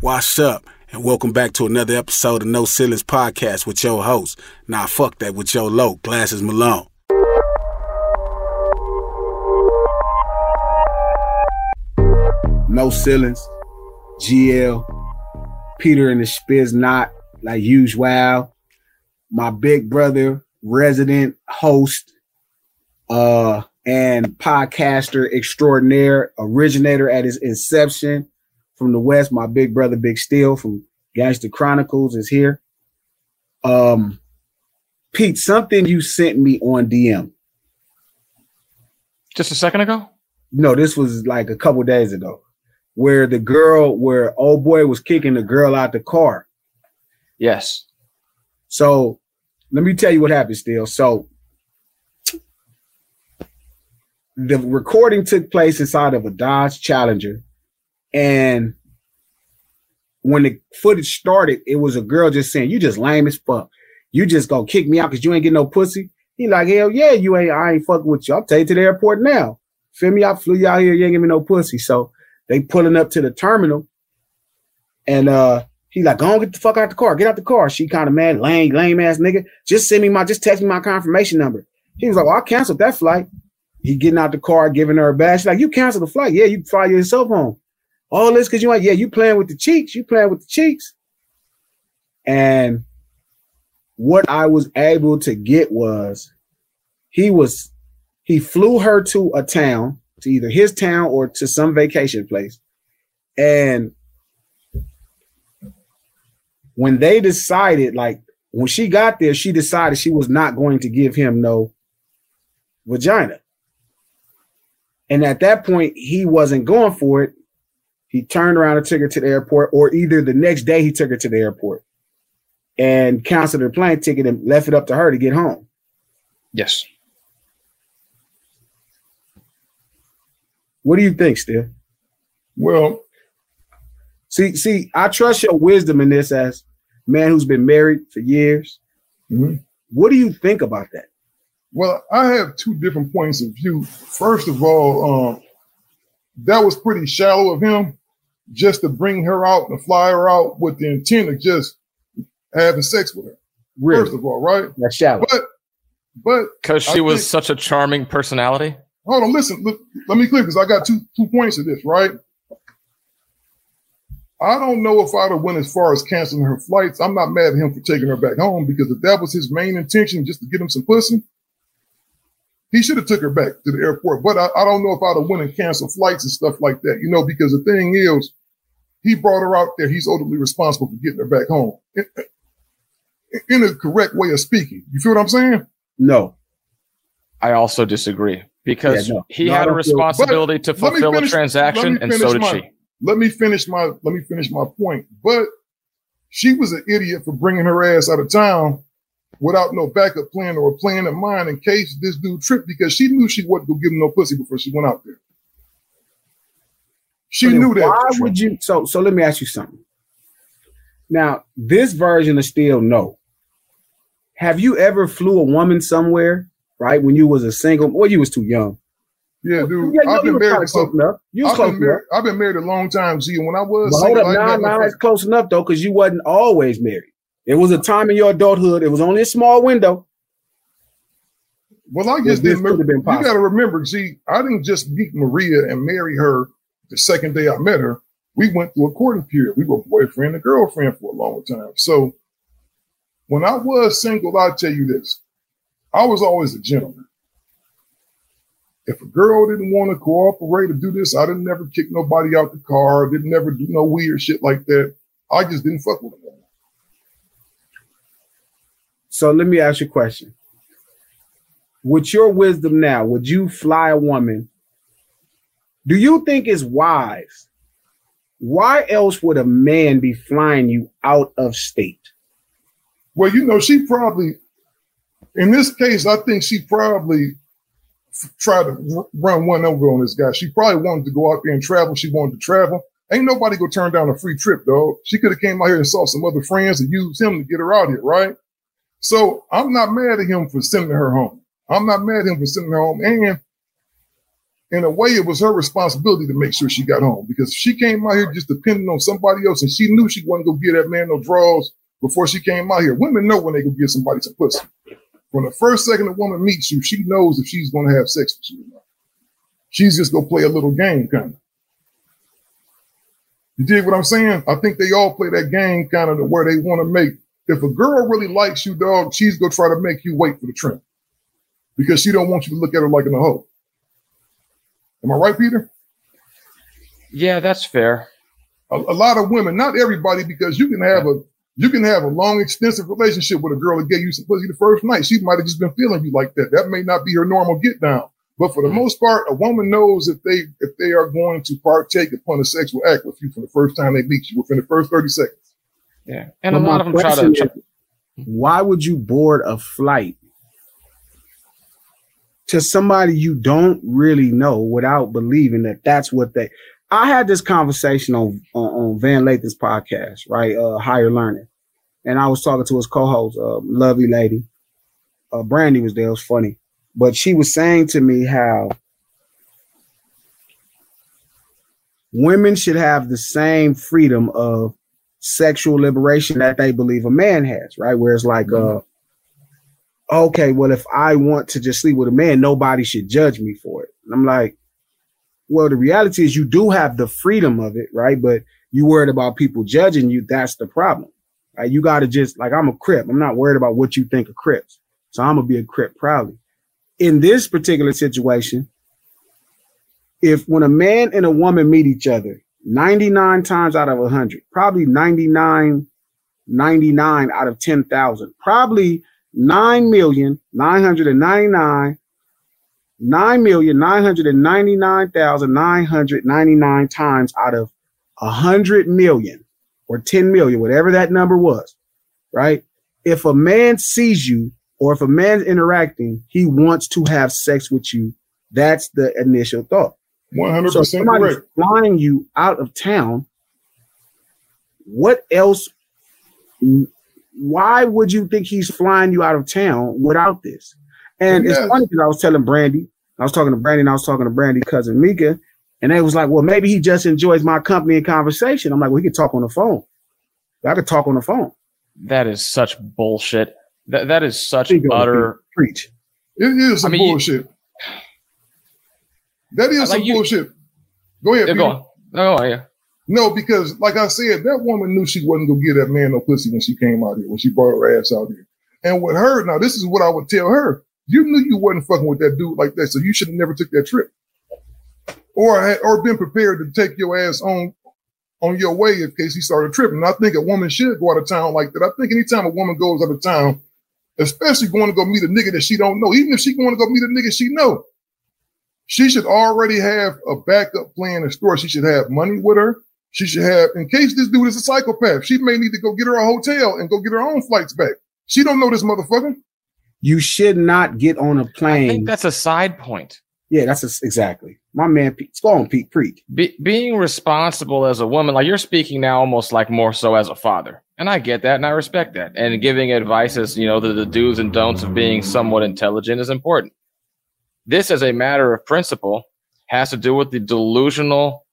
Wash up and welcome back to another episode of No Ceilings Podcast with your host. Nah, fuck that with your low, Glasses Malone. No Ceilings, GL, Peter and the Spiz Not, like usual. My big brother, resident host, uh, and podcaster extraordinaire, originator at his inception from the West, my big brother, Big Steel from Gangster Chronicles is here. Um, Pete, something you sent me on DM. Just a second ago? No, this was like a couple days ago, where the girl, where old boy was kicking the girl out the car. Yes. So let me tell you what happened, Steel. So the recording took place inside of a Dodge Challenger and when the footage started, it was a girl just saying, You just lame as fuck. You just gonna kick me out because you ain't getting no pussy. He like, hell yeah, you ain't I ain't fucking with you. I'll take you to the airport now. Feel me? I flew you out here, you ain't give me no pussy. So they pulling up to the terminal and uh he like, go on, get the fuck out the car, get out the car. She kind of mad, lame, lame ass nigga. Just send me my just text me my confirmation number. He was like, Well, I canceled that flight. He getting out the car, giving her a badge. She's like, You canceled the flight. Yeah, you fly yourself home. All this because you want, yeah, you playing with the cheeks, you playing with the cheeks. And what I was able to get was he was he flew her to a town, to either his town or to some vacation place. And when they decided, like when she got there, she decided she was not going to give him no vagina. And at that point, he wasn't going for it. He turned around and took her to the airport, or either the next day he took her to the airport and canceled her plane ticket and left it up to her to get home. Yes. What do you think, Steel? Well, see, see, I trust your wisdom in this as man who's been married for years. Mm-hmm. What do you think about that? Well, I have two different points of view. First of all, um, that was pretty shallow of him just to bring her out and fly her out with the intent of just having sex with her. Really? First of all, right? That's shallow. But but because she I was think- such a charming personality. hold on, listen, look, let me clear because I got two two points of this, right? I don't know if I'd have went as far as canceling her flights. I'm not mad at him for taking her back home because if that was his main intention, just to get him some pussy, he should have took her back to the airport. But I, I don't know if I'd have went and canceled flights and stuff like that, you know, because the thing is, he brought her out there. He's ultimately responsible for getting her back home in, in a correct way of speaking. You feel what I'm saying? No. I also disagree because Yeah, no. he No, had a responsibility to But let me fulfill finish- a transaction, and so did my- she. Let me finish my let me finish my point. But she was an idiot for bringing her ass out of town without no backup plan or a plan in mind in case this dude tripped because she knew she wasn't gonna give him no pussy before she went out there. She knew that. Why would you? So, so let me ask you something. Now, this version of still no. Have you ever flew a woman somewhere? Right when you was a single, well, you was too young. Yeah, dude. Yeah, I've been married probably to some. close enough. You was I've close been, enough. married, I've been married a long time, G. And when I was But hold up, I nah, nah, it's close enough though, because you wasn't always married. It was a time in your adulthood. It was only a small window. Well, I just this didn't could have remember. been You got to remember, G. I didn't just meet Maria and marry her the second day I met her. We went through a courting period. We were boyfriend and girlfriend for a long time. So when I was single, I'll tell you this: I was always a gentleman. If a girl didn't want to cooperate or do this, I didn't never kick nobody out the car. Didn't never do no weird shit like that. I just didn't fuck with them. So let me ask you a question. With your wisdom now, would you fly a woman? Do you think it's wise? Why else would a man be flying you out of state? Well, you know, she probably, in this case, I think she probably tried to run one over on this guy. She probably wanted to go out there and travel. She wanted to travel. Ain't nobody gonna turn down a free trip, dog. She could have came out here and saw some other friends and used him to get her out here, right? So I'm not mad at him for sending her home. I'm not mad at him for sending her home. And in a way, it was her responsibility to make sure she got home because she came out here just depending on somebody else and she knew she wasn't gonna get that man no draws before she came out here. Women know when they go give somebody some pussy. From the first second a woman meets you, she knows if she's going to have sex with you. She's just going to play a little game, kind of. You dig what I'm saying? I think they all play that game kind of to where they want to make. If a girl really likes you, dog, she's going to try to make you wait for the trim because she don't want you to look at her like an hoe. Am I right, Peter? Yeah, that's fair. a, a lot of women, not everybody, because you can have a you can have a long, extensive relationship with a girl that gave you some pussy the first night. She might have just been feeling you like that. That may not be her normal get down. But for the mm-hmm. most part, a woman knows if they if they are going to partake upon a sexual act with you from the first time they meet you within the first 30 seconds. Yeah. And But a lot of them try to. is, why would you board a flight to somebody you don't really know without believing that that's what they? I had this conversation on on, Van Lathan's podcast, right? Uh, Higher Learning, and I was talking to his co-host, uh, lovely lady. Uh, Brandy was there. It was funny, but she was saying to me how women should have the same freedom of sexual liberation that they believe a man has, right? Where it's like, uh, okay, well, if I want to just sleep with a man, nobody should judge me for it. And I'm like, well, the reality is you do have the freedom of it, right? But you worried about people judging you. That's the problem. Right? You got to just like, I'm a crip. I'm not worried about what you think of crips. So I'm gonna be a crip proudly. In this particular situation, if when a man and a woman meet each other, 99 times out of 100, probably 99, 99 out of 10,000, probably 9,999, 9,999,999 times out of 100 million or 10 million, whatever that number was, right? If a man sees you or if a man's interacting, he wants to have sex with you. That's the initial thought. 100% So if somebody's correct. flying you out of town. What else? Why would you think he's flying you out of town without this? And it's funny because I was telling Brandy, I was talking to Brandy, and I was talking to Brandy cousin Mika, and they was like, "Well, maybe he just enjoys my company and conversation." I'm like, "Well, "We could talk on the phone. I could talk on the phone." That is such bullshit. That that is such There you go, utter. preach. It is some I mean, you- bullshit. That is Like some you- bullshit. Go ahead, Yeah, Peter. go on. Yeah. No, because like I said, that woman knew she wasn't gonna get that man no pussy when she came out here, when she brought her ass out here. And with her, now this is what I would tell her. You knew you wasn't fucking with that dude like that, so you should have never took that trip. Or had, or been prepared to take your ass on on your way in case he started tripping. And I think a woman should go out of town like that. I think anytime a woman goes out of town, especially going to go meet a nigga that she don't know, even if she going to go meet a nigga she know, she should already have a backup plan in store. She should have money with her. She should have, in case this dude is a psychopath, she may need to go get her a hotel and go get her own flights back. She don't know this motherfucker. You should not get on a plane. think that's a side point. Yeah, that's a, exactly my man. Pete, go on, Pete, preach. Be, being responsible as a woman, like you're speaking now, almost like more so as a father, and I get that, and I respect that. And giving advice as you know the, the do's and don'ts of being somewhat intelligent is important. This, as a matter of principle, has to do with the delusional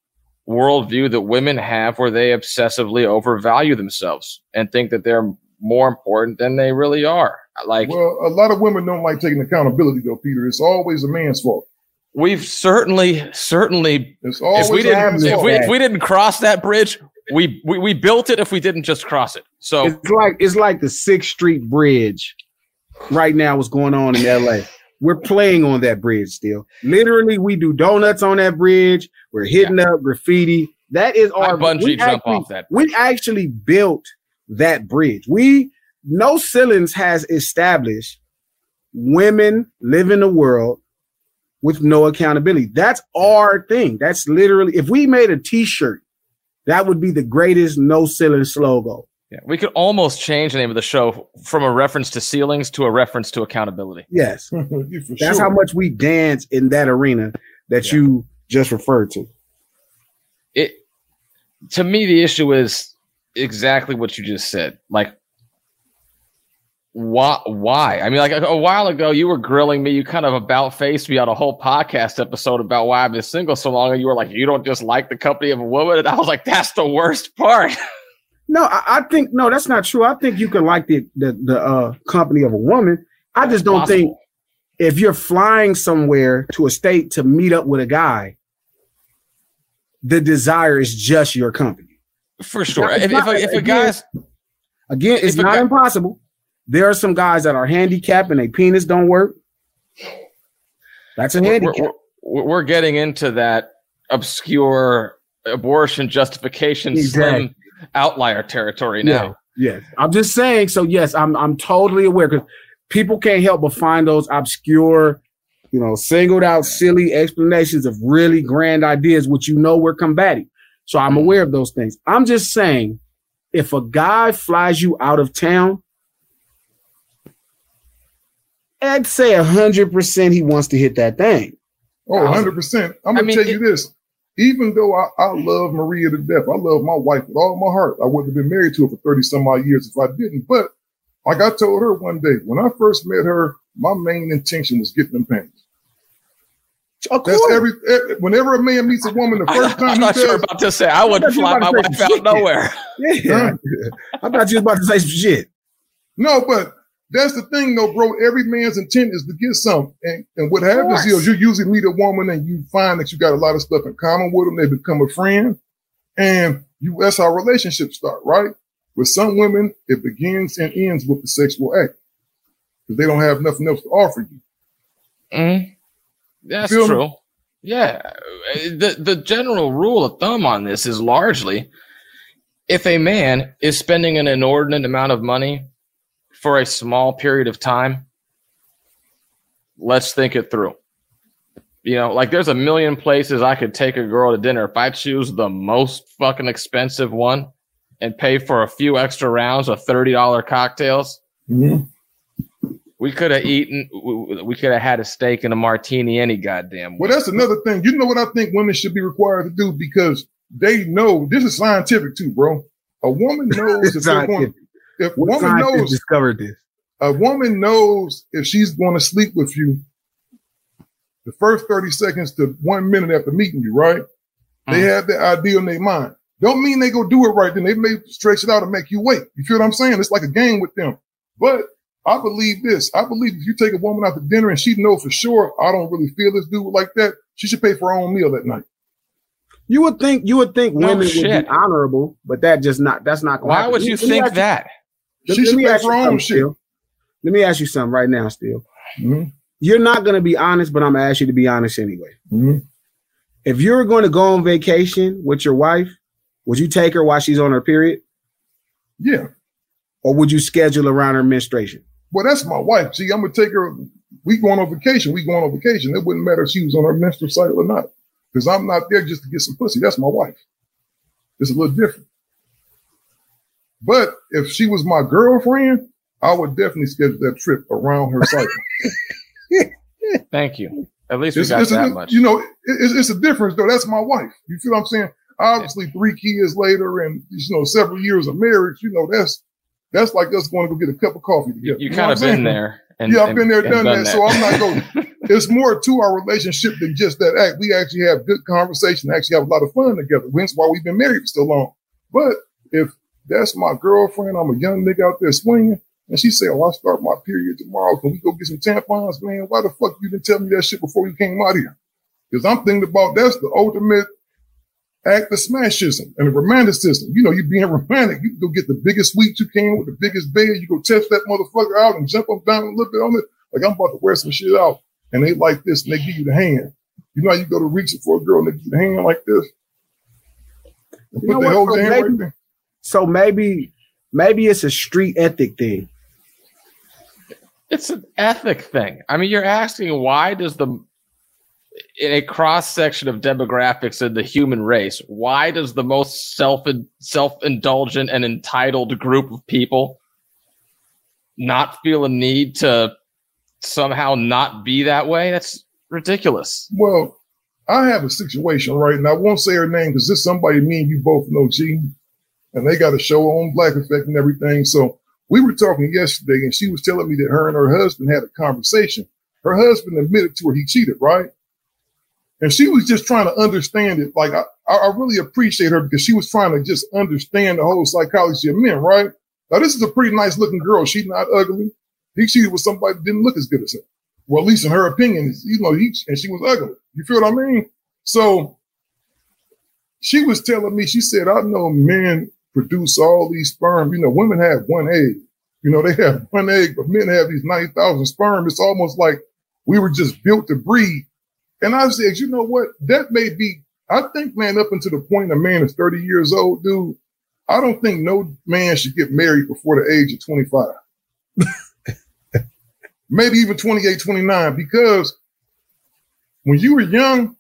worldview that women have, where they obsessively overvalue themselves and think that they're more important than they really are. Like, well, a lot of women don't like taking accountability, though, Peter. It's always a man's fault. We've certainly, certainly, it's always if we didn't, if we, if we didn't cross that bridge, we, we we built it. If we didn't just cross it, so it's like it's like the Sixth Street Bridge right now. What's going on in L.A. We're playing on that bridge still. Literally, we do donuts on that bridge. We're hitting yeah. up graffiti. That is our I bungee jump actually, off that. Bridge. We actually built that bridge. We no ceilings has established women live in the world with no accountability. That's our thing. That's literally if we made a t-shirt, that would be the greatest no ceilings logo. Yeah, we could almost change the name of the show from a reference to ceilings to a reference to accountability. Yes. That's sure. how much we dance in that arena that yeah. you just referred to. It to me the issue is exactly what you just said. Like why why i mean like a, while ago you were grilling me you kind of about faced me on a whole podcast episode about why i've been single so long and you were like you don't just like the company of a woman and i was like that's the worst part no I, I think no that's not true i think you can like the the, the uh, company of a woman i just don't Possible. think if you're flying somewhere to a state to meet up with a guy the desire is just your company for sure if, not, if, if, a guy's again it's not guy, impossible there are some guys that are handicapped and their penis don't work. That's a handicap. We're, we're, we're getting into that obscure abortion justification exactly. slim outlier territory now. Yeah, yes. I'm just saying. So yes, I'm I'm totally aware because people can't help but find those obscure, you know, singled out silly explanations of really grand ideas, which you know we're combating. So I'm aware of those things. I'm just saying, if a guy flies you out of town I'd say hundred percent he wants to hit that thing. Oh, 100 percent. I'm gonna I mean, tell you it, this. Even though I, I love Maria to death, I love my wife with all my heart. I wouldn't have been married to her for 30 some odd years if I didn't. But like I told her one day, when I first met her, my main intention was getting them pants. Of That's every, every, whenever a man meets a woman the first time. I'm not sure about to say I wouldn't fly my wife out nowhere. Yeah, I thought you was about to say some shit. No, but that's the thing, though, bro. Every man's intent is to get something. And, and what happens is you usually meet a woman and you find that you got a lot of stuff in common with them. They become a friend. And you that's how relationships start, right? With some women, it begins and ends with the sexual act. Because they don't have nothing else to offer you. Mm, that's true. Me? Yeah. The the general rule of thumb on this is largely if a man is spending an inordinate amount of money for a small period of time, let's think it through. You know, like there's a million places I could take a girl to dinner. If I choose the most fucking expensive one and pay for a few extra rounds of $30 cocktails, mm-hmm. we could have eaten, we could have had a steak and a martini any goddamn way. Well, that's another thing. You know what I think women should be required to do because they know this is scientific too, bro. A woman knows if they're going, if what woman knows discovered this, a woman knows if she's going to sleep with you the first 30 seconds to one minute after meeting you, right? Mm. They have the idea in their mind. Don't mean they go do it right then. They may stretch it out and make you wait. You feel what I'm saying? It's like a game with them. But I believe this. I believe if you take a woman out to dinner and she know for sure I don't really feel this dude like that, she should pay for her own meal that night. You would think you would think no women shit. would be honorable, but that just not that's not. Why happen. would you think that? Let, she let me ask you something, shit. Let me ask you something right now, Steel. Mm-hmm. You're not going to be honest, but I'm going to ask you to be honest anyway. Mm-hmm. If you're going to go on vacation with your wife, would you take her while she's on her period? Yeah. Or would you schedule around her menstruation? Well, that's my wife. See, I'm going to take her. We going on vacation. We going on vacation. It wouldn't matter if she was on her menstrual cycle or not, because I'm not there just to get some pussy. That's my wife. It's a little different. But if she was my girlfriend, I would definitely schedule that trip around her cycle. Thank you. At least we got it's that a, much. you know, it- it's, it's a difference though. That's my wife. You feel what I'm saying? Obviously, three kids later, and you know, several years of marriage. You know, that's that's like us going to go get a cup of coffee together. you know kind of I'm saying? been there. And, yeah, I've and- been there, and done, that. So I'm not going. It's more to our relationship than just that act. We actually have good conversation. Actually, have a lot of fun together. Hence why we've been married for so long. But if that's my girlfriend, I'm a young nigga out there swinging, and she say, "Oh, I start my period tomorrow. Can we go get some tampons, man? Why the fuck you didn't tell me that shit before you came out here?" Because I'm thinking about that's the ultimate act of smashism and the romanticism. You know, you being romantic, you go get the biggest suite you can with the biggest bed. You go test that motherfucker out and jump up down a little bit on it. Like I'm about to wear some shit out, and they like this, and they give you the hand. You know how you go to reach it for a girl and they give you the hand like this. And You know put the what, whole hand right there. So maybe maybe it's a street ethic thing. It's an ethic thing. I mean, you're asking why does the in a cross section of demographics in the human race, why does the most self self indulgent and entitled group of people not feel a need to somehow not be that way? That's ridiculous. Well, I have a situation right now. I won't say her name because this somebody me and you both know, G, and they got a show on Black Effect and everything. So we were talking yesterday, and she was telling me that her and her husband had a conversation. Her husband admitted to her he cheated, right? And she was just trying to understand it. Like I, I really appreciate her because she was trying to just understand the whole psychology of men, right? Now this is a pretty nice looking girl. She's not ugly. He cheated with somebody that didn't look as good as her. Well, at least in her opinion, you know, he and she was ugly. You feel what I mean? So she was telling me, she said, I know men produce all these sperm. You know, women have one egg. You know, they have one egg, but men have these 90,000 sperm. It's almost like we were just built to breed. And I said, you know what? That may be, I think, man, up until the point a man is 30 years old, dude, I don't think no man should get married before the age of 25. Maybe even 28, 29, because when you were young,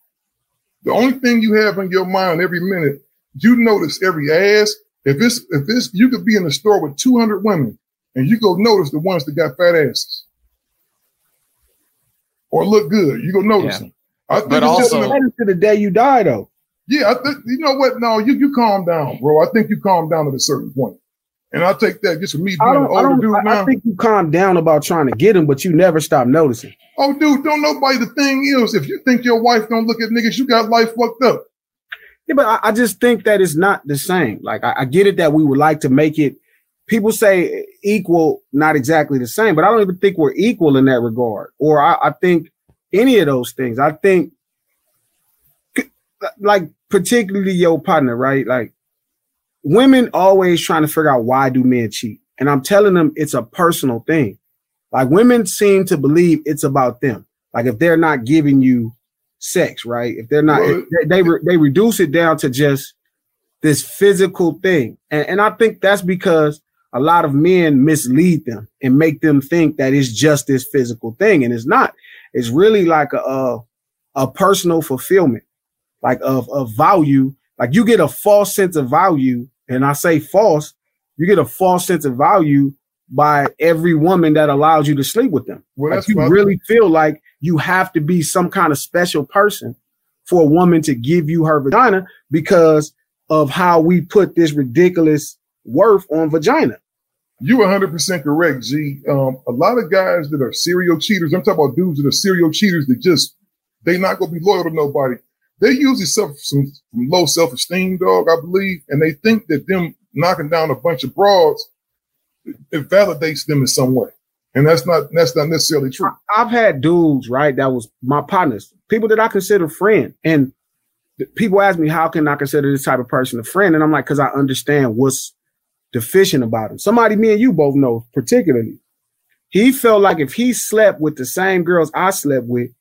the only thing you have in your mind every minute, you notice every ass. If it's, if it's, you could be in the store with 200 women and you go notice the ones that got fat asses or look good. You go notice Yeah. them. I think But it's just also- an- to the day you die, though. yeah, I think you know what? No, you you calm down, bro. I think you calm down at a certain point, and I take that just for me I being an don't. I, older don't dude I, now. I think you calm down about trying to get him, but you never stop noticing. oh, dude, don't nobody. The thing is, if you think your wife don't look at niggas, you got life fucked up. Yeah, but I, I just think that it's not the same. Like I, I get it that we would like to make it. People say equal, not exactly the same, but I don't even think we're equal in that regard. Or I, I think any of those things. I think, like particularly your partner, right? Like women always trying to figure out why do men cheat, and I'm telling them it's a personal thing. Like women seem to believe it's about them. Like if they're not giving you sex, right? If they're not, if they they, they reduce it down to just this physical thing, and and I think that's because a lot of men mislead them and make them think that it's just this physical thing, and it's not. It's really like a a, a personal fulfillment, like of of value. Like you get a false sense of value, and I say false, you get a false sense of value by every woman that allows you to sleep with them. Well, Like you what I- really feel like you have to be some kind of special person for a woman to give you her vagina because of how we put this ridiculous worth on vagina. You 100% correct, G. Um, a lot of guys that are serial cheaters, I'm talking about dudes that are serial cheaters that just, they not going to be loyal to nobody. They usually suffer from, from low self-esteem, dog, I believe. And they think that them knocking down a bunch of broads, it, it validates them in some way. And that's not, that's not necessarily true. I've had dudes, right, that was my partners, people that I consider friend. And th- people ask me, how can I consider this type of person a friend? And I'm like, because I understand what's deficient about him. Somebody me and you both know, particularly. He felt like if he slept with the same girls I slept with,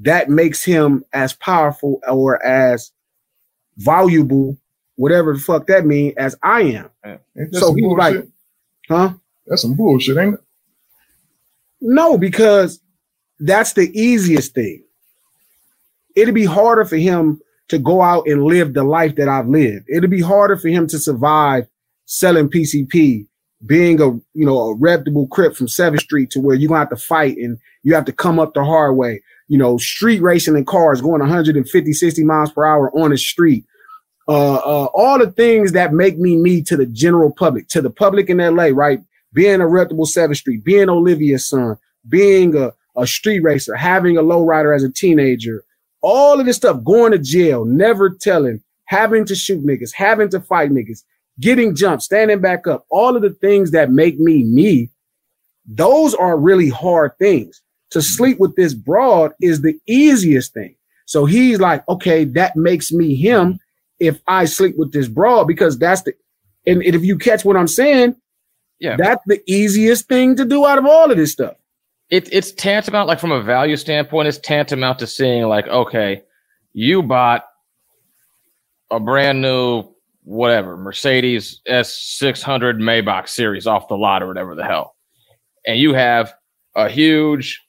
that makes him as powerful or as valuable, whatever the fuck that means, as I am. Ain't So he was like, bullshit? Huh? That's some bullshit, ain't it? No, because that's the easiest thing. It'd be harder for him to go out and live the life that I've lived. It'd be harder for him to survive selling PCP, being a you know a reputable crip from Seventh Street to where you're gonna have to fight and you have to come up the hard way. you know, street racing in cars going 150, 60 miles per hour on the street. Uh, uh, all the things that make me me to the general public, to the public in LA, right? Being a reputable 7th Street, being Olivia's son, being a, a street racer, having a lowrider as a teenager, all of this stuff, going to jail, never telling, having to shoot niggas, having to fight niggas, getting jumped, standing back up, all of the things that make me me, those are really hard things. To sleep with this broad is the easiest thing. So he's like, okay, that makes me him if I sleep with this broad because that's the, and, and if you catch what I'm saying, Yeah. that's the easiest thing to do out of all of this stuff. it, it's tantamount like from a value standpoint it's tantamount to seeing like okay you bought a brand new whatever mercedes s600 maybach series off the lot or whatever the hell and you have a huge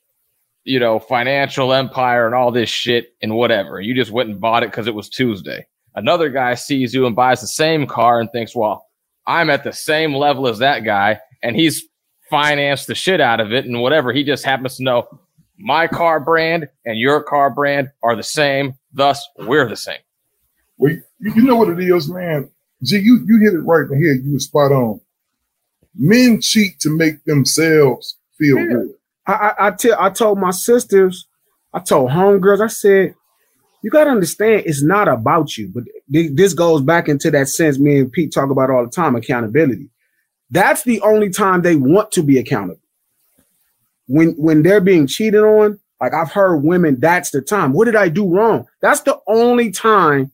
you know financial empire and all this shit and whatever you just went and bought it because it was tuesday another guy sees you and buys the same car and thinks well i'm at the same level as that guy and he's financed the shit out of it and whatever. He just happens to know my car brand and your car brand are the same. Thus, we're the same. Well, you, you know what it is, man. G, you, you hit it right in the head. You were spot on. Men cheat to make themselves feel Yeah. good. I, I, I tell I told my sisters, I told homegirls, I said, you gotta understand it's not about you. But th- this goes back into that sense me and Pete talk about all the time, accountability. That's the only time they want to be accountable. When when they're being cheated on, like I've heard women, that's the time. What did I do wrong? That's the only time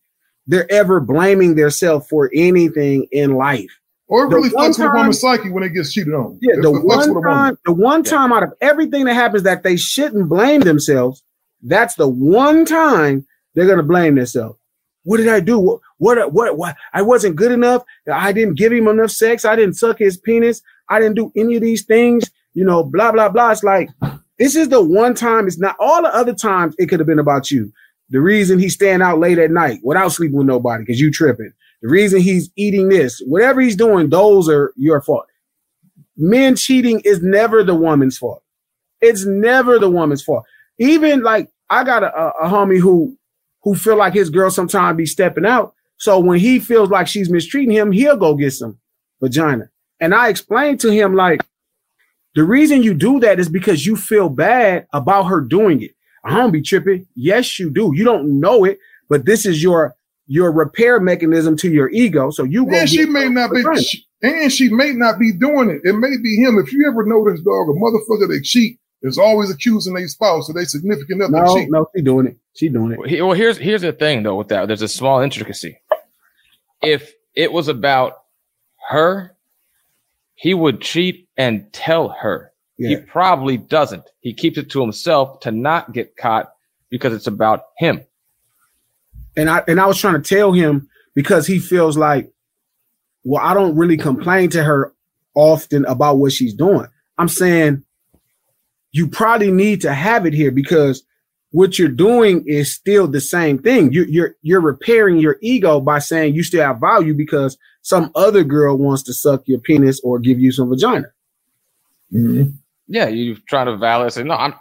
they're ever blaming themselves for anything in life. Or it The really one fucks with a woman's psyche when it gets cheated on. Yeah, It- the it fucks with a one time, the one time out of everything that happens that they shouldn't blame themselves, that's the one time they're gonna blame themselves. What did I do? What, what, what, what? I wasn't good enough. I didn't give him enough sex. I didn't suck his penis. I didn't do any of these things. You know, blah blah blah. It's like this is the one time. It's not all the other times. It could have been about you. The reason he's staying out late at night without sleeping with nobody because you tripping. The reason he's eating this, whatever he's doing, those are your fault men cheating is never the woman's fault. It's never the woman's fault. Even like I got a, a, a homie who who feel like his girl sometimes be stepping out. So when he feels like she's mistreating him, he'll go get some vagina. And I explained to him like the reason you do that is because you feel bad about her doing it. I don't be tripping. Yes, you do. You don't know it, but this is your your repair mechanism to your ego. So you go And she may not be, she- and she may not be doing it. It may be him. If you ever notice, dog, a motherfucker that cheat is always accusing their spouse or their significant other No, cheat. no, she doing it. She doing it. Well, he- well, here's here's the thing though with that. There's a small intricacy. If it was about her, he would cheat and tell her. He probably doesn't. He keeps it to himself to not get caught because it's about him. and I and I was trying to tell him because he feels like, well, I don't really complain to her often about what she's doing. I'm saying you probably need to have it here because what you're doing is still the same thing. You, you're you're repairing your ego by saying you still have value because some other girl wants to suck your penis or give you some vagina. Mhm. Yeah, you're trying to validate. Say, no, I'm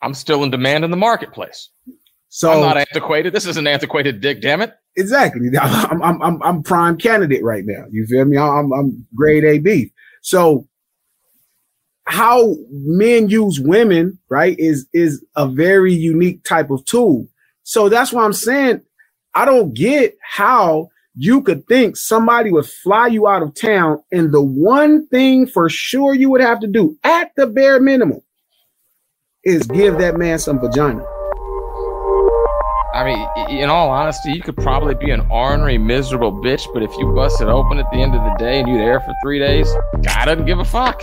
I'm still in demand in the marketplace. So I'm not antiquated. This is an antiquated dick. Damn it. Exactly. I'm, I'm, I'm, I'm prime candidate right now. You feel me? I'm, I'm grade A beef. So how men use women, right, is, is a very unique type of tool. So that's why I'm saying I don't get how you could think somebody would fly you out of town and the one thing for sure you would have to do at the bare minimum is give that man some vagina. I mean, in all honesty, you could probably be an ornery, miserable bitch, but if you bust it open at the end of the day and you're there for three days, God doesn't give a fuck.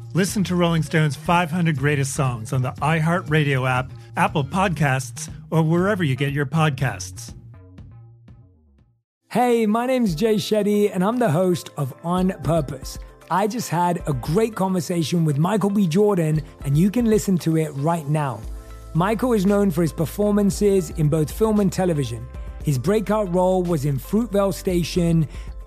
Listen to Rolling Stone's 500 Greatest Songs on the iHeartRadio app, Apple Podcasts, or wherever you get your podcasts. Hey, my name's Jay Shetty, and I'm the host of On Purpose. I just had a great conversation with Michael B. Jordan, and you can listen to it right now. Michael is known for his performances in both film and television. His breakout role was in Fruitvale Station,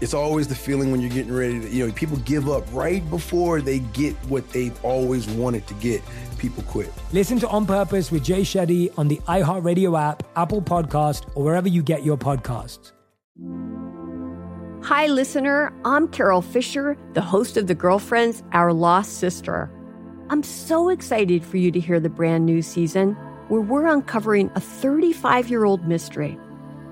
It's always the feeling when you're getting ready to, you know, people give up right before they get what they've always wanted to get. People quit. Listen to On Purpose with Jay Shetty on the iHeartRadio app, Apple Podcast, or wherever you get your podcasts. Hi, listener. I'm Carole Fisher, the host of The Girlfriends, Our Lost Sister. I'm so excited for you to hear the brand new season where we're uncovering a 35 year old mystery.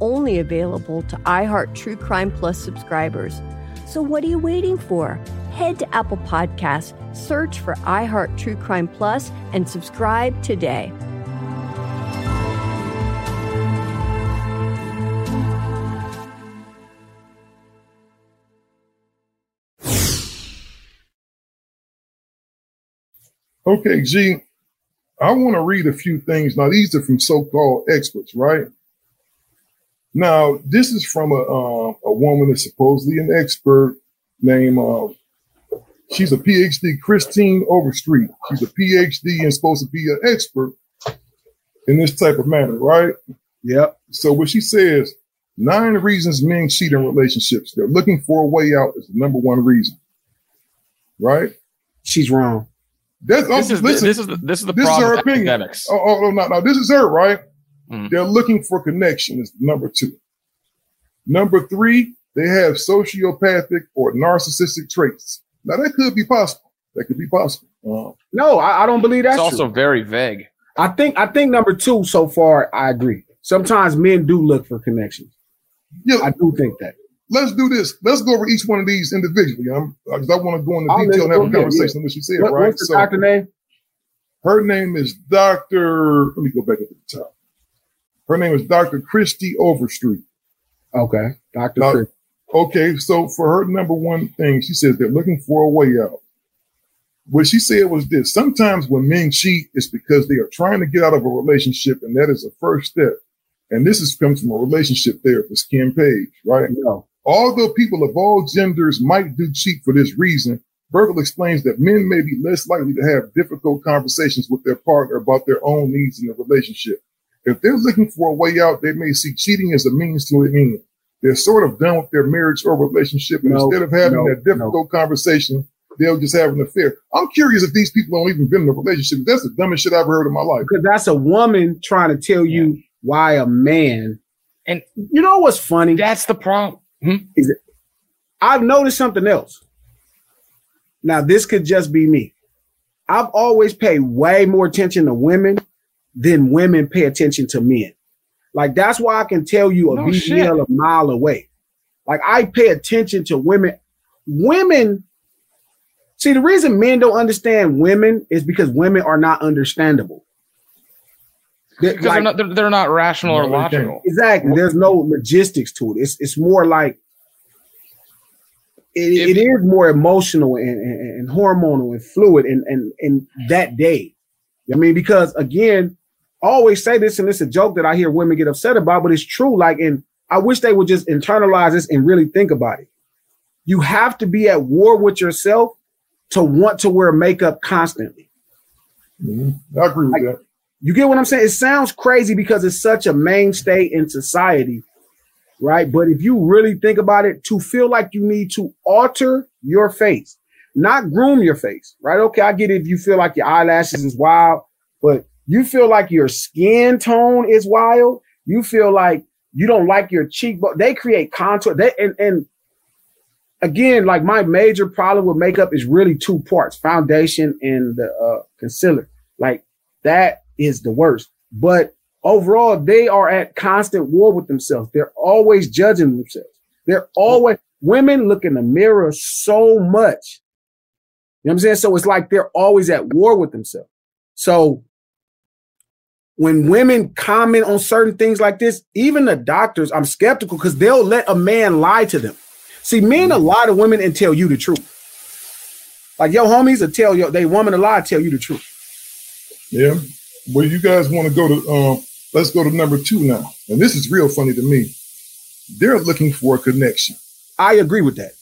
only available to iHeart True Crime Plus subscribers. So what are you waiting for? Head to Apple Podcasts, search for iHeart True Crime Plus, and subscribe today. Okay, G, I want to read a few things. Now, these are from so-called experts, right? Now, this is from a uh, a woman that's supposedly an expert named. Uh, she's a PhD, Christine Overstreet. She's a PhD and supposed to be an expert in this type of matter, right? Yep. So what she says, nine reasons men cheat in relationships. They're looking for a way out is the number one reason. Right? She's wrong. That's, This is listen, this is the- this is the this problem her opinion. Oh, oh, oh, no, no, this is her, right? Mm. They're looking for connection is number two. Number three, they have sociopathic or narcissistic traits. Now that could be possible. That could be possible. Uh, No, I, I don't believe that's It's also true. very vague. I think I think number two so far, I agree. Sometimes men do look for connections. Yeah, I do think that. let's do this. Let's go over each one of these individually. I'm, because I want to go into detail and let's have a go ahead, conversation yeah. on what she said, What- right? what's the doctor name? Her name is Dr. Let me go back up to the top. Her name is Dr. Christy Overstreet. Okay, Dr. Now, Chris. Okay, so for her number one thing, she says they're looking for a way out. What she said was this sometimes when men cheat, it's because they are trying to get out of a relationship, and that is a first step. And this is comes from a relationship therapist, Kim Page, right? No. Although people of all genders might do cheat for this reason, Berkel explains that men may be less likely to have difficult conversations with their partner about their own needs in the relationship. If they're looking for a way out, they may see cheating as a means to an end. They're sort of done with their marriage or relationship, and No, instead of having no, that difficult conversation, they'll just have an affair. I'm curious if these people don't even been in a relationship. That's the dumbest shit I've heard in my life. Because that's a woman trying to tell you why a man. And you know what's funny? That's the problem. Hmm? Is it? I've noticed something else. Now this could just be me. I've always paid way more attention to women than women pay attention to men. Like that's why I can tell you a No BBL shit. a mile away. Like I pay attention to women. Women. See, the reason men don't understand women is because women are not understandable. They're Because they're not they're, they're not rational or they can't. logical. Exactly. There's no logistics to it. It's it's more like it, it is more emotional and, and, and hormonal and fluid and and and that day. I mean, because again, I always say this, and it's a joke that I hear women get upset about, but it's true. Like, and I wish they would just internalize this and really think about it. You have to be at war with yourself to want to wear makeup constantly. Mm-hmm. I agree with like, that. You get what I'm saying? It sounds crazy because it's such a mainstay in society, right? But if you really think about it, to feel like you need to alter your face, not groom your face, right? Okay, I get it if you feel like your eyelashes is wild, but you feel like your skin tone is wild. You feel like you don't like your cheekbone. They create contour. They and and again, like my major problem with makeup is really two parts: foundation and the uh, concealer. Like that is the worst. But overall, they are at constant war with themselves. They're always judging themselves. They're always women look in the mirror so much. You know what I'm saying? So it's like they're always at war with themselves. So when women comment on certain things like this, even the doctors, I'm skeptical because they'll let a man lie to them. See, men a lie to women and tell you the truth. Like your homies will tell you they woman a lie, tell you the truth. Yeah. Well, you guys want to go to um, let's go to number two now. And this is real funny to me. They're looking for a connection. I agree with that.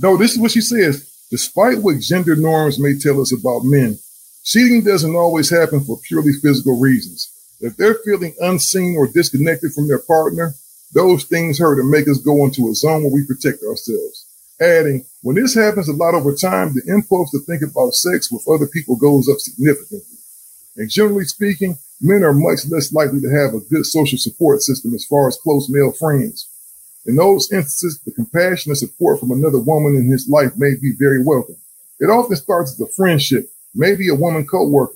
No, this is what she says. Despite what gender norms may tell us about men, cheating doesn't always happen for purely physical reasons. If they're feeling unseen or disconnected from their partner, those things hurt and make us go into a zone where we protect ourselves. Adding, when this happens a lot over time, the impulse to think about sex with other people goes up significantly. And generally speaking, men are much less likely to have a good social support system as far as close male friends. In those instances, the compassion and support from another woman in his life may be very welcome. It often starts as a friendship, maybe a woman co-worker,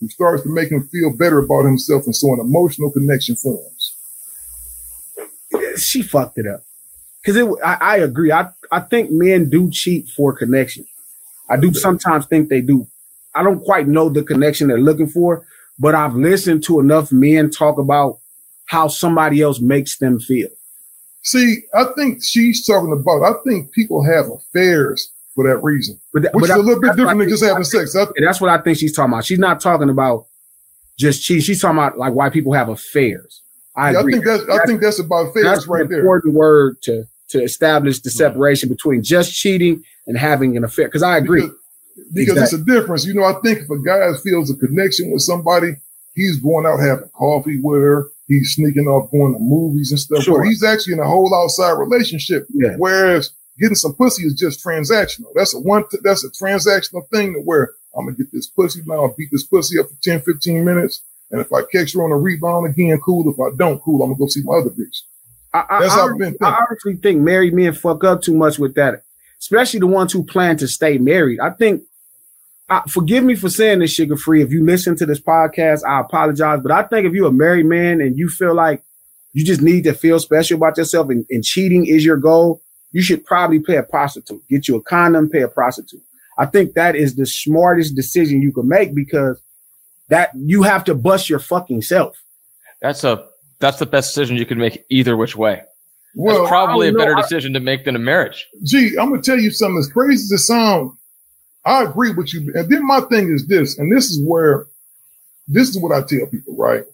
who starts to make him feel better about himself and so an emotional connection forms. She fucked it up. Cause it, I, I agree. I, I think men do cheat for connection. I do sometimes think they do. I don't quite know the connection they're looking for, but I've listened to enough men talk about how somebody else makes them feel. See, I think she's talking about, I think people have affairs for that reason, but that, which but is a little bit different than just having sex. I, that's what I think she's talking about. She's not talking about just cheating. She's talking about like why people have affairs. I yeah. I think that's, that's, I think that's about affairs that's right there. Important word to to establish the separation between just cheating and having an affair. Because I agree. Because, because exactly. it's a difference. You know, I think if a guy feels a connection with somebody, he's going out having coffee with her. He's sneaking off going to movies and stuff. Sure. He's actually in a whole outside relationship. Yeah. Whereas getting some pussy is just transactional. That's a one, t- that's a transactional thing to where I'm going to get this pussy now. I'll beat this pussy up for 10, 15 minutes. And if I catch her on a rebound again, cool. If I don't, cool. I'm going to go see my other bitch. I, I, That's I, how I've been I honestly think married men fuck up too much with that, especially the ones who plan to stay married. I think, I, forgive me for saying this, sugar free. If you listen to this podcast, I apologize. But I think if you're a married man and you feel like you just need to feel special about yourself and, and cheating is your goal, you should probably pay a prostitute. Get you a condom, pay a prostitute. I think that is the smartest decision you can make because that you have to bust your fucking self. That's a that's the best decision you can make either which way. Well, that's probably a better know. decision to make than a marriage. Gee, I'm gonna tell you something. As crazy as it sounds, I agree with you. And then my thing is this, and this is where this is what I tell people, right?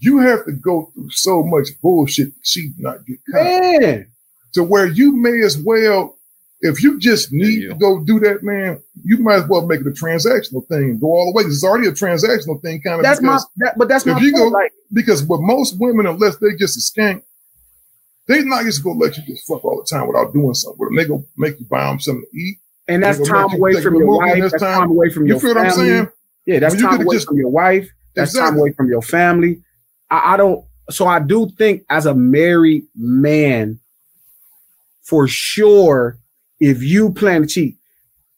You have to go through so much bullshit to cheat not get caught. Man. To where you may as well, if you just need to go do that, man, you might as well make it a transactional thing and go all the way. It's already a transactional thing, kind of. That's my, that, but that's if my you point, go, like, because with most women, unless they just a skank, they not just gonna let you just fuck all the time without doing something with them. They gonna make you buy them something to eat. And that's time away from your wife. That's time, away from your family. You feel what I'm saying? Yeah, that's time away just, from your wife. That's exactly. time away from your family. I, I don't. So I do think as a married man, for sure, if you plan to cheat,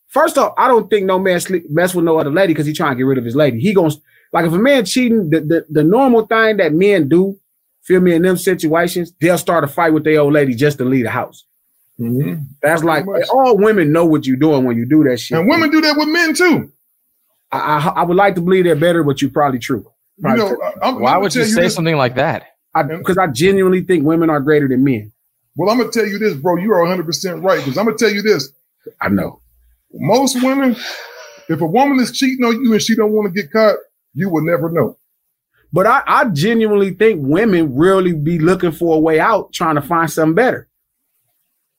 first off, I don't think no man sleep, mess with no other lady because he trying to get rid of his lady. He gonna like if a man cheating, the, the, the normal thing that men do, feel me, in them situations, they'll start a fight with their old lady just to leave the house. Mm-hmm. That's like all women know what you're doing when you do that shit. And women do that with men too. I, I, I would like to believe they're better, but you're probably true. Probably you know, true. why would you say something like that? Because I, I, genuinely think women are greater than men. Well, I'm gonna tell you this, bro. You are 100 percent right because I'm gonna tell you this. I know. Most women, if a woman is cheating on you and she don't want to get caught, you will never know. But I, I genuinely think women really be looking for a way out, trying to find something better.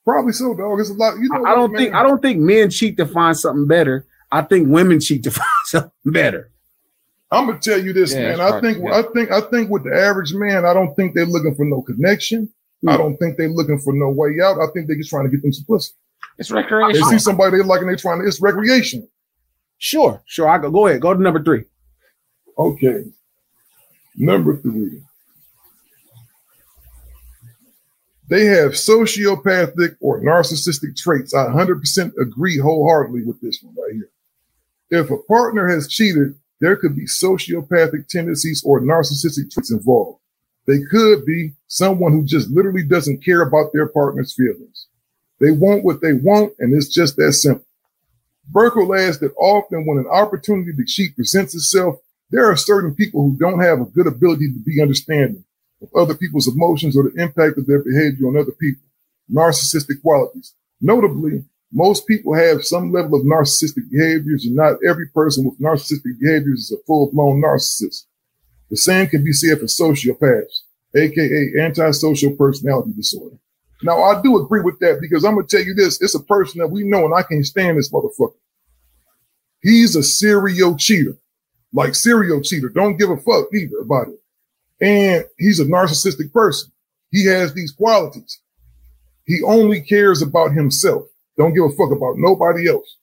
Probably so, dog. It's a lot. You know, I don't man. think I don't think men cheat to find something better. I think women cheat to find something better. I'm gonna tell you this, Yeah, man. I think yeah. I think I think with the average man, I don't think they're looking for no connection. Hmm. I don't think they're looking for no way out. I think they're just trying to get them some pussy. It's They see somebody they like and they're trying to. It's recreation. Sure, sure. I go go ahead. Go to number three. Okay. Number three. They have sociopathic or narcissistic traits. I 100% agree wholeheartedly with this one right here. If a partner has cheated, there could be sociopathic tendencies or narcissistic traits involved. They could be someone who just literally doesn't care about their partner's feelings. They want what they want, and it's just that simple. Burkle adds that often when an opportunity to cheat presents itself, there are certain people who don't have a good ability to be understanding of other people's emotions or the impact of their behavior on other people. Narcissistic qualities. Notably, most people have some level of narcissistic behaviors, and not every person with narcissistic behaviors is a full-blown narcissist. The same can be said for sociopaths, aka antisocial personality disorder. Now, I do agree with that because I'm gonna tell you this: it's a person that we know, and I can't stand this motherfucker. He's a serial cheater, like serial cheater. Don't give a fuck either about it. And he's a narcissistic person. He has these qualities. He only cares about himself. Don't give a fuck about nobody else.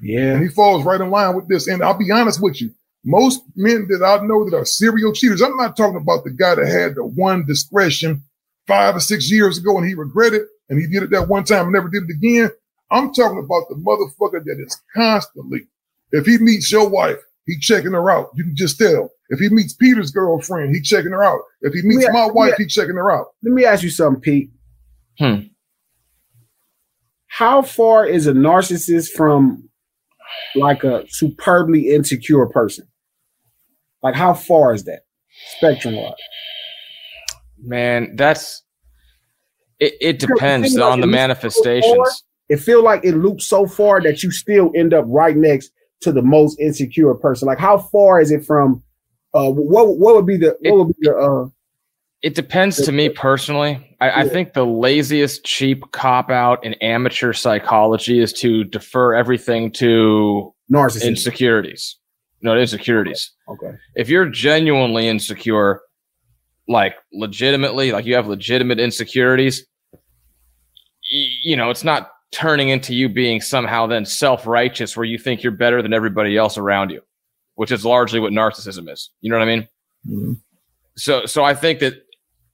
Yeah. And he falls right in line with this. And I'll be honest with you. Most men that I know that are serial cheaters, I'm not talking about the guy that had the one discretion five or six years ago and he regretted and he did it that one time and never did it again. I'm talking about the motherfucker that is constantly, if he meets your wife, he checking her out. You can just tell. If he meets Peter's girlfriend, he checking her out. If he meets Yeah, my wife, yeah. he checking her out. Let me ask you something, Pete. Hmm. How far is a narcissist from like a superbly insecure person? Like how far is that spectrum wise? Man, that's it. It depends on it, the loops so manifestations. far- It feel like it loops so far that you still end up right next to the most insecure person. Like how far is it from? Uh, what what would be the what would be the uh? It depends to me personally. I, I think the laziest, cheap cop out in amateur psychology is to defer everything to narcissism, insecurities. No, insecurities. Okay. If you're genuinely insecure, like legitimately, like you have legitimate insecurities, y- you know, it's not turning into you being somehow then self righteous where you think you're better than everybody else around you, which is largely what narcissism is. You know what I mean? Mm-hmm. So, so I think that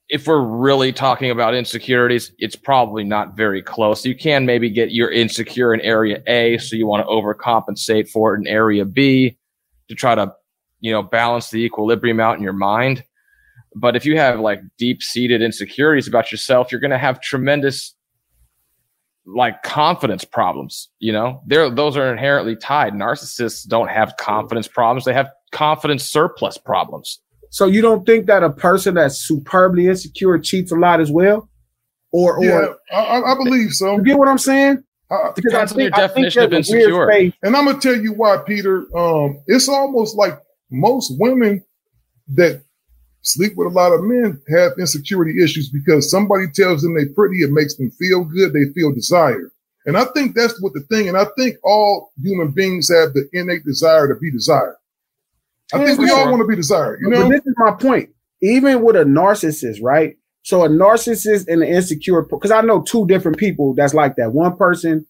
if we're really talking about insecurities, it's probably not very close. You can maybe get you're insecure in area A, so you want to overcompensate for it in area B to try to, you know, balance the equilibrium out in your mind. But if you have like deep seated insecurities about yourself, you're going to have tremendous like confidence problems. You know, they're, those are inherently tied. Narcissists don't have confidence problems. They have confidence surplus problems. So you don't think that a person that's superbly insecure cheats a lot as well, or or Yeah, I, I I believe so. you get what I'm saying? Uh, Because I Depends on your think- I think definition of there's a weird insecure. space- And I'm gonna tell you why, Peter. Um, it's almost like most women that sleep with a lot of men have insecurity issues because somebody tells them they're pretty, it makes them feel good, they feel desired. And I think that's what the thing, and I think all human beings have the innate desire to be desired. I think we all want to be desired, you But know? this is my point. Even with a narcissist, right? So a narcissist and an insecure, because I know two different people that's like that. One person,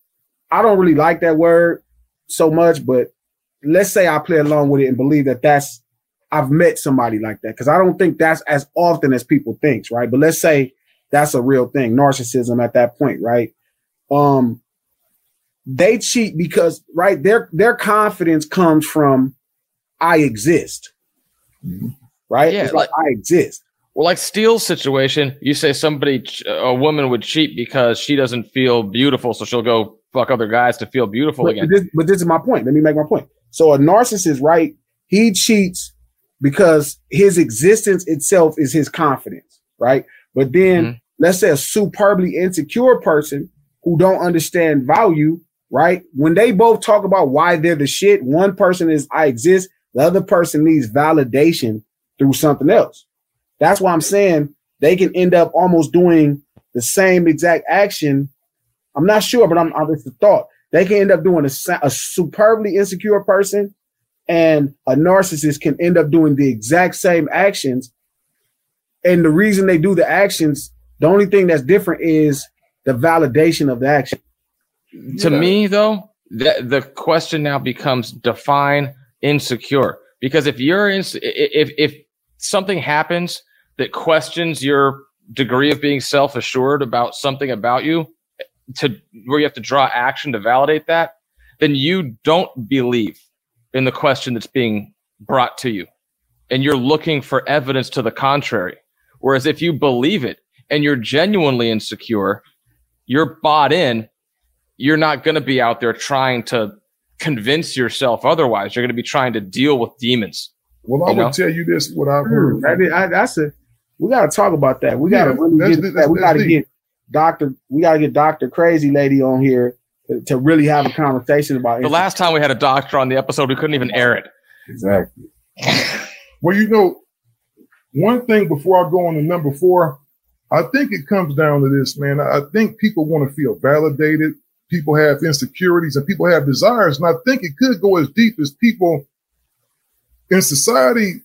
I don't really like that word so much, but let's say I play along with it and believe that that's I've met somebody like that because I don't think that's as often as people thinks, right? But let's say that's a real thing, narcissism at that point, right? Um, they cheat because right their their confidence comes from I exist, right? Yeah, It's like, I exist. Well, like Steel's situation, you say somebody, a woman would cheat because she doesn't feel beautiful, so she'll go fuck other guys to feel beautiful But, again. but this, but this is my point. Let me make my point. So a narcissist, right? He cheats because his existence itself is his confidence, right? But then mm-hmm. let's say a superbly insecure person who don't understand value, right? When they both talk about why they're the shit, one person is I exist, the other person needs validation through something else. That's why I'm saying they can end up almost doing the same exact action. I'm not sure, but I'm, I'm it's the thought. They can end up doing a, a superbly insecure person and a narcissist can end up doing the exact same actions. And the reason they do the actions, the only thing that's different is the validation of the action. To me, though, the, the question now becomes define insecure. Because if you're in, if if something happens that questions your degree of being self assured about something about you, to where you have to draw action to validate that, then you don't believe in the question that's being brought to you. And you're looking for evidence to the contrary. Whereas if you believe it and you're genuinely insecure, you're bought in, you're not going to be out there trying to convince yourself otherwise. You're going to be trying to deal with demons. Well, I would tell you this: what I've heard. Hmm, I, I, that's a. We got to talk about that. We got to yeah, really get that. We got to get Doctor. We got to get Doctor Crazy Lady on here to, to, really have a conversation about. The last time we had a doctor on the episode, we couldn't even air it. Exactly. well, you know, one thing before I go on to number four, I think it comes down to this, man. I think people want to feel validated. People have insecurities and people have desires. And I think it could go as deep as people in society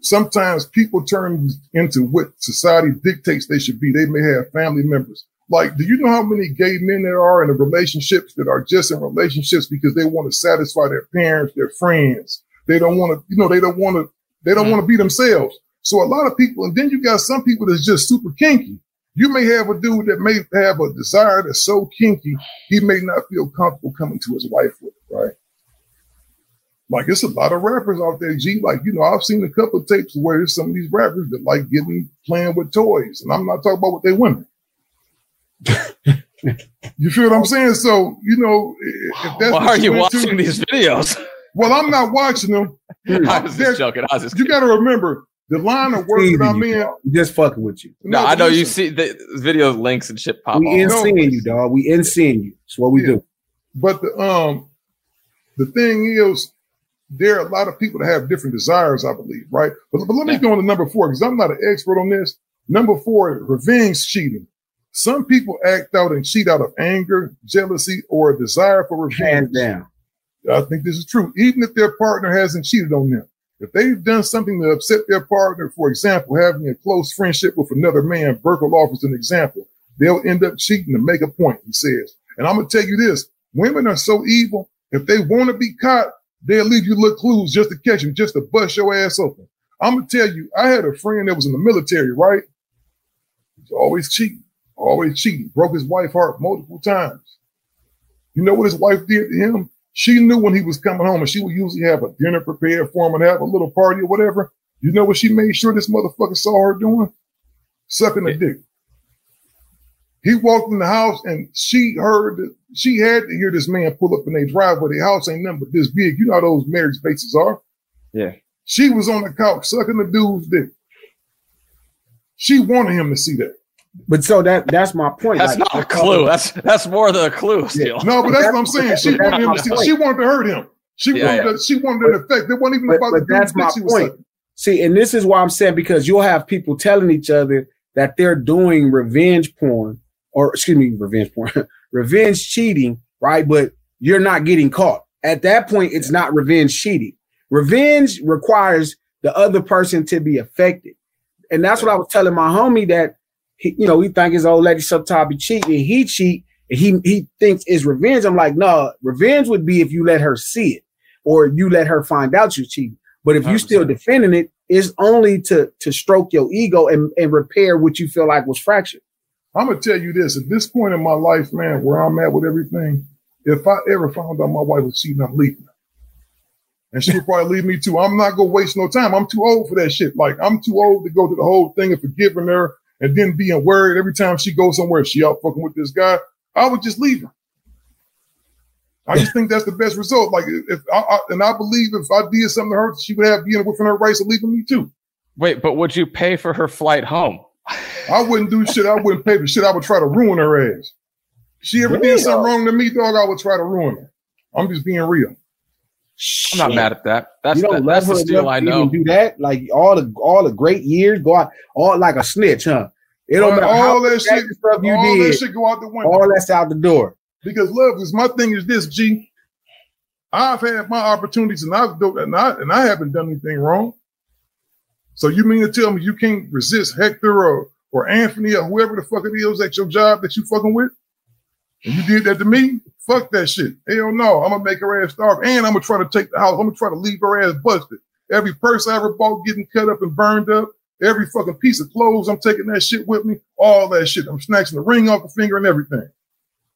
sometimes people turn into what society dictates they should be. They may have family members. Like, do you know how many gay men there are in the relationships that are just in relationships because they want to satisfy their parents, their friends? They don't want to, you know, they don't want to, they don't mm. want to be themselves. So a lot of people, and then you got some people that's just super kinky. You may have a dude that may have a desire that's so kinky, he may not feel comfortable coming to his wife with it, right? Like it's a lot of rappers out there, G. Like, you know, I've seen a couple of tapes where there's some of these rappers that like getting playing with toys. And I'm not talking about what they women. you feel what I'm saying? So, you know, if that's why are you watching these videos? Well, I'm not watching them. I was just joking. I was just you got to remember the line of work that I'm in. Just fucking with you. No, no I know listen. you see the video links and shit pop. We in seeing you, dog. We in seeing you. It's what we yeah. do. But the um, the thing is, there are a lot of people that have different desires, I believe, right? But, but let me go on to number four because I'm not an expert on this. Number four, revenge cheating. Some people act out and cheat out of anger, jealousy, or a desire for revenge. Hands down. I think this is true, even if their partner hasn't cheated on them. If they've done something to upset their partner, for example, having a close friendship with another man, Burkle offers an example, they'll end up cheating to make a point, he says. And I'm going to tell you this women are so evil. If they want to be caught, They'll leave you little clues just to catch you, just to bust your ass open. I'm gonna tell you, I had a friend that was in the military, right? He's always cheating, always cheating. Broke his wife's heart multiple times. You know what his wife did to him? She knew when he was coming home, and she would usually have a dinner prepared for him and have a little party or whatever. You know what she made sure this motherfucker saw her doing? Sucking a dick. He walked in the house and she heard she had to hear this man pull up in their driveway. The house ain't nothing but this big. You know how those marriage spaces are. Yeah. She was on the couch sucking the dude's dick. She wanted him to see that. But so that that's my point. That's like, not a clue. That's that's more than a clue. Still. Yeah. No, but that's, what I'm saying. She wanted him to see. She wanted to hurt him. She yeah, wanted. Yeah. To, she wanted an effect. It wasn't even but, about but the that's my point. See, and this is why I'm saying because you'll have people telling each other that they're doing revenge porn or excuse me, revenge porn, revenge cheating, right? But you're not getting caught. At that point, it's not revenge cheating. Revenge requires the other person to be affected. And that's what I was telling my homie that, he, you know, he think his old lady sometimes be cheating and he cheat and he, he thinks it's revenge. I'm like, no, revenge would be if you let her see it or you let her find out you're cheating. But if you still defending it, it's only to, to stroke your ego and, and repair what you feel like was fractured. I'm gonna tell you this: at this point in my life, man, where I'm at with everything, if I ever found out my wife was cheating, I'm leaving. And she would probably leave me too. I'm not gonna waste no time. I'm too old for that shit. Like I'm too old to go through the whole thing of forgiving her and then being worried every time she goes somewhere. She out fucking with this guy. I would just leave her. I just think that's the best result. Like if I, I, and I believe if I did something to her, she would have being within her rights of leaving me too. Wait, but would you pay for her flight home? I wouldn't do shit. I wouldn't pay for shit. I would try to ruin her ass. She ever did something wrong to me, dog, I would try to ruin her. I'm just being real. I'm not mad at that. That's you don't that, love that's the her steal I know. do that. Like all the all the great years go out, all like a snitch, huh? It don't All- matter all how that much shit- extra stuff you need. all that shit go out the window. All that's out the door. Because love is my thing is this, G. I've had my opportunities and I've done and I and I haven't done anything wrong. So you mean to tell me you can't resist Hector or or Anthony or whoever the fuck it is at your job that you fucking with? And you did that to me? Fuck that shit. Hell no. I'm gonna make her ass starve and I'm gonna try to take the house. I'm gonna try to leave her ass busted. Every purse I ever bought getting cut up and burned up. Every fucking piece of clothes, I'm taking that shit with me. All that shit. I'm snatching the ring off the finger and everything.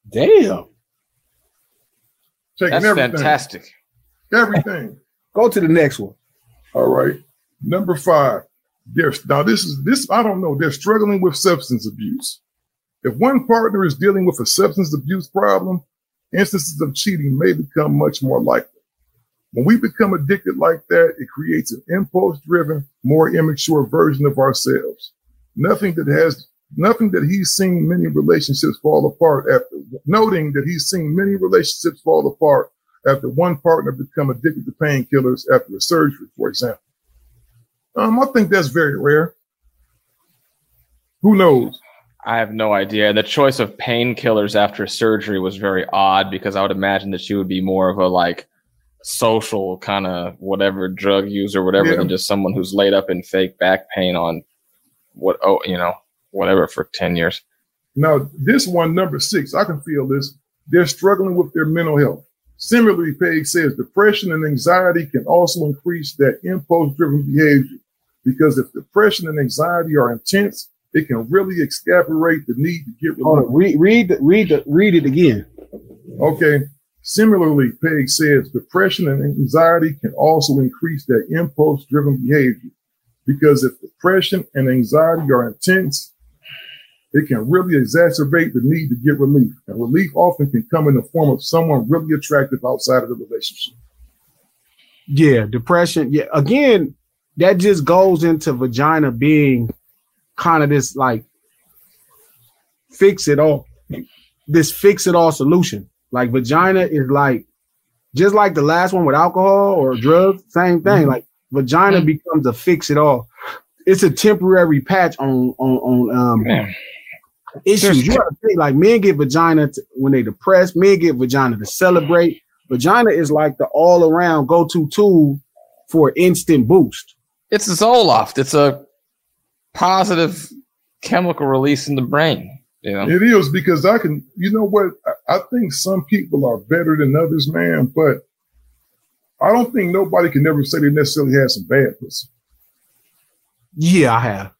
Damn. Taking That's everything. fantastic. Everything. Go to the next one. All right. Number five. There's now this is this, I don't know. They're struggling with substance abuse. If one partner is dealing with a substance abuse problem, instances of cheating may become much more likely. When we become addicted like that, it creates an impulse driven, more immature version of ourselves. Nothing that has nothing that he's seen many relationships fall apart after noting that he's seen many relationships fall apart after one partner become addicted to painkillers after a surgery, for example. Um, I think that's very rare. Who knows? I have no idea. The choice of painkillers after surgery was very odd because I would imagine that she would be more of a like social kind of whatever drug user, whatever, Yeah. than just someone who's laid up in fake back pain on what oh you know whatever for ten years. Now, this one, number six, I can feel this. They're struggling with their mental health. Similarly, Page says depression and anxiety can also increase that impulse driven behavior because if depression and anxiety are intense, it can really exacerbate the need to get relief. read read read read it again. Okay. Similarly, Page says depression and anxiety can also increase that impulse driven behavior because if depression and anxiety are intense, it can really exacerbate the need to get relief. And relief often can come in the form of someone really attractive outside of the relationship. Yeah, depression. Yeah, again, that just goes into vagina being kind of this like fix it all, this fix it all solution. Like vagina is like just like the last one with alcohol or drugs, same thing. Like vagina becomes a fix it all. It's a temporary patch on on on um issues. You gotta think like men get vagina to, when they depressed, men get vagina to celebrate. Vagina is like the all around go to tool for instant boost. It's a Zoloft. It's a positive chemical release in the brain. You know, It is because I can, you know what? I, I think some people are better than others, man, but I don't think nobody can ever say they necessarily had some bad pussy. Yeah, I have.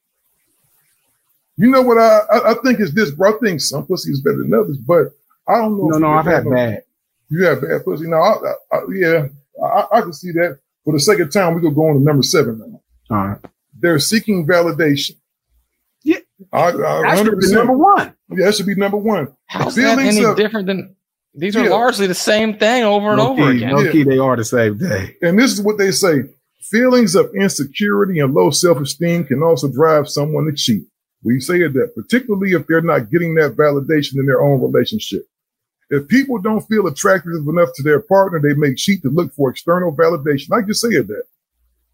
You know what? I, I, I think it's this, bro. I think some pussy is better than others, but I don't know. No, no, I've had no- bad. You have bad pussy. No, I, I, I, yeah, I, I can see that. For the second time, we're gonna go on to number seven now. All right. They're seeking validation. Yeah, I, I, That should be number one. Yeah, that should be number one. how's that Feelings any of- different than? These are Yeah. largely the same thing over and No over key, again. no Yeah. key, they are the same thing. And this is what they say. Feelings of insecurity and low self-esteem can also drive someone to cheat. We say that, particularly if they're not getting that validation in their own relationship. If people don't feel attractive enough to their partner, they may cheat to look for external validation. I just said that.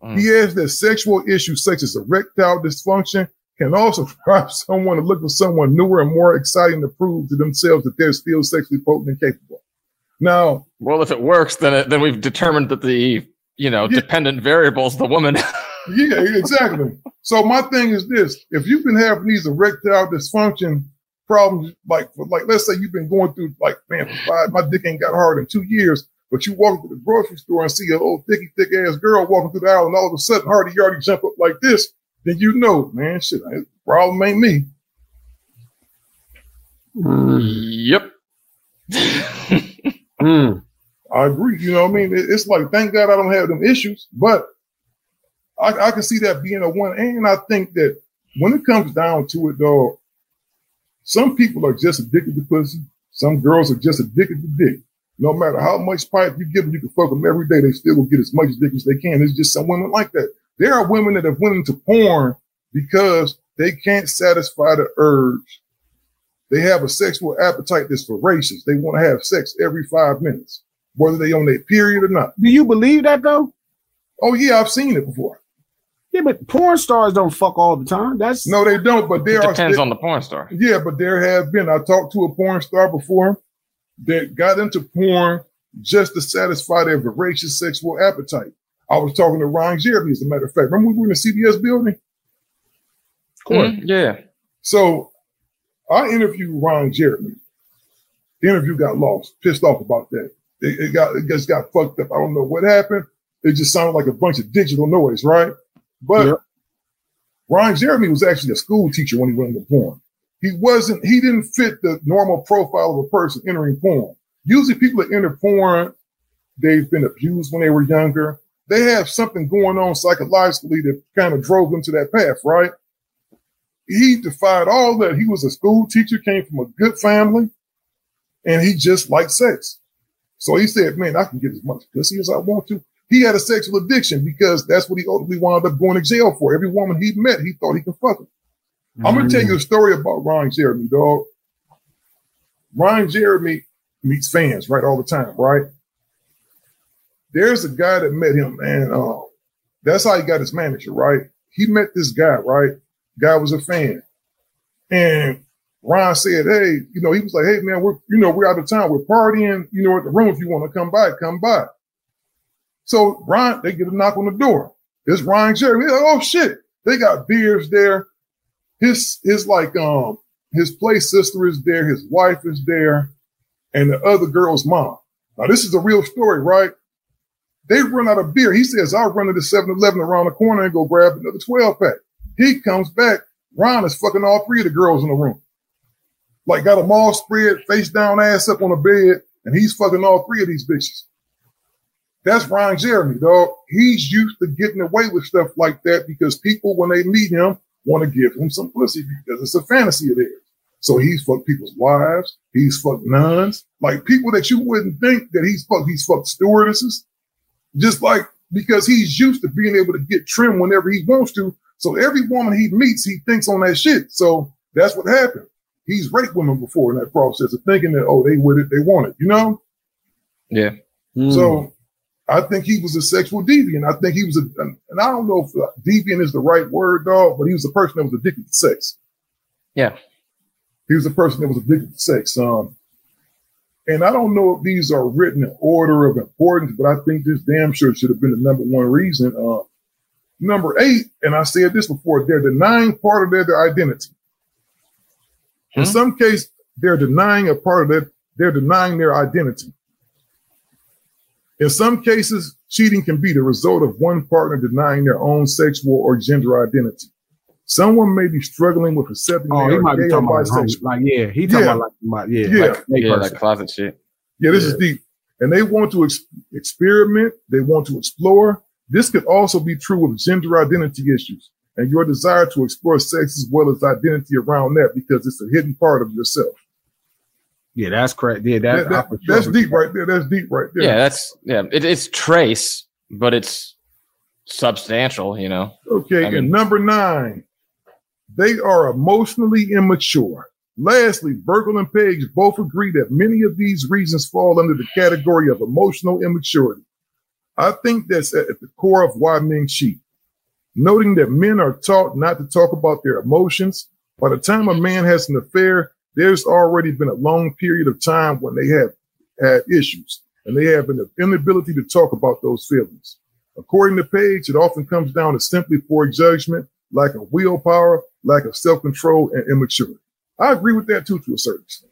Mm. He adds that sexual issues such as erectile dysfunction can also drive someone to look for someone newer and more exciting to prove to themselves that they're still sexually potent and capable. Now, Well, if it works, then it, then we've determined that the you know Yeah. dependent variables, the woman. Yeah, exactly. so my thing is this: if you've been having these erectile dysfunction problems, like like let's say you've been going through like man, five, my dick ain't got hard in two years, but you walk into the grocery store and see a old thicky thick ass girl walking through the aisle, and all of a sudden Hardy Yardy jump up like this, then you know, man, shit, the problem ain't me. yep. Mm. I agree. You know what I mean? It's like, thank God I don't have them issues, but I, I can see that being a one. And I think that when it comes down to it, though, some people are just addicted to pussy. Some girls are just addicted to dick. No matter how much pipe you give them, you can fuck them every day. They still will get as much dick as they can. There's just some women like that. There are women that have went into porn because they can't satisfy the urge. They have a sexual appetite that's voracious. They want to have sex every five minutes, whether they on their period or not. Do you believe that though? Oh yeah, I've seen it before. Yeah, but porn stars don't fuck all the time. That's no, they don't. But there It are depends on the porn star. Yeah, but there have been. I talked to a porn star before that got into porn just to satisfy their voracious sexual appetite. I was talking to Ryan Jeremy, as a matter of fact. Remember we were in the CBS building? Mhm, yeah. So I interviewed Ryan Jeremy. The interview got lost, pissed off about that. It, it got it just got fucked up. I don't know what happened. It just sounded like a bunch of digital noise, right? But Ryan Jeremy was actually a school teacher when he went into porn. He wasn't, he didn't fit the normal profile of a person entering porn. Usually people that enter porn, they've been abused when they were younger. They have something going on psychologically that kind of drove them to that path, right? He defied all that. He was a school teacher, came from a good family, and he just liked sex. So he said, man, I can get as much pussy as I want to. He had a sexual addiction because that's what he ultimately wound up going to jail for. Every woman he met, he thought he could fuck her. I'm gonna tell you a story about Ryan Jeremy, dog. Ryan Jeremy meets fans right all the time, right? There's a guy that met him, and uh, that's how he got his manager, right? He met this guy, right? Guy was a fan, and Ryan said, "Hey, you know," he was like, "Hey, man, we're you know we're out of town, we're partying, you know, at the room. If you want to come by, come by." So Ryan, they get a knock on the door. It's Ryan Jeremy. Like, oh shit, they got beers there. His his like um his play sister is there, his wife is there, and the other girl's mom. Now this is a real story, right? They run out of beer. He says, I'll run to the 7-Eleven around the corner and go grab another 12 pack. He comes back. Ron is fucking all three of the girls in the room. Like got them all spread, face down, ass up on the bed, and he's fucking all three of these bitches. That's Ryan Jeremy, dog. He's used to getting away with stuff like that because people, when they meet him, want to give him some pussy because it's a fantasy of theirs. So he's fucked people's wives. He's fucked nuns, like people that you wouldn't think that he's fucked. He's fucked stewardesses, just like because he's used to being able to get trim whenever he wants to. So every woman he meets, he thinks on that shit. So that's what happened. He's raped women before in that process of thinking that oh they with it, they want it, you know. Yeah. Hmm. So I think he was a sexual deviant. I think he was a, and I don't know if deviant is the right word, dog, but he was a person that was addicted to sex. Yeah. He was a person that was addicted to sex. Um, and I don't know if these are written in order of importance, but I think this damn sure should have been the number one reason. Uh, number eight, and I said this before, they're denying part of their, their identity. In some case, they're denying a part of their, they're denying their identity. In some cases, cheating can be the result of one partner denying their own sexual or gender identity. Someone may be struggling with accepting Oh, they he might be gay or talking about home- like yeah, he talking Yeah. about like, about yeah, Yeah. like a Yeah, person. that closet shit. Yeah, this is deep. And they want to ex- experiment. They want to explore. This could also be true with gender identity issues and your desire to explore sex as well as identity around that because it's a hidden part of yourself. Yeah, that's correct. Yeah, that, That- that- I sure that's agree. deep right there. That's deep right there. Yeah, that's yeah. It, it's trace, but it's substantial. You know. Okay, I and mean- number nine, they are emotionally immature. Lastly, Burkle and Page both agree that many of these reasons fall under the category of emotional immaturity. I think that's at at the core of why men cheat. Noting that men are taught not to talk about their emotions. By the time a man has an affair, there's already been a long period of time when they have had issues and they have an inability to talk about those feelings. According to Page, it often comes down to simply poor judgment, lack of willpower, lack of self-control, and immaturity. I agree with that too, to a certain extent.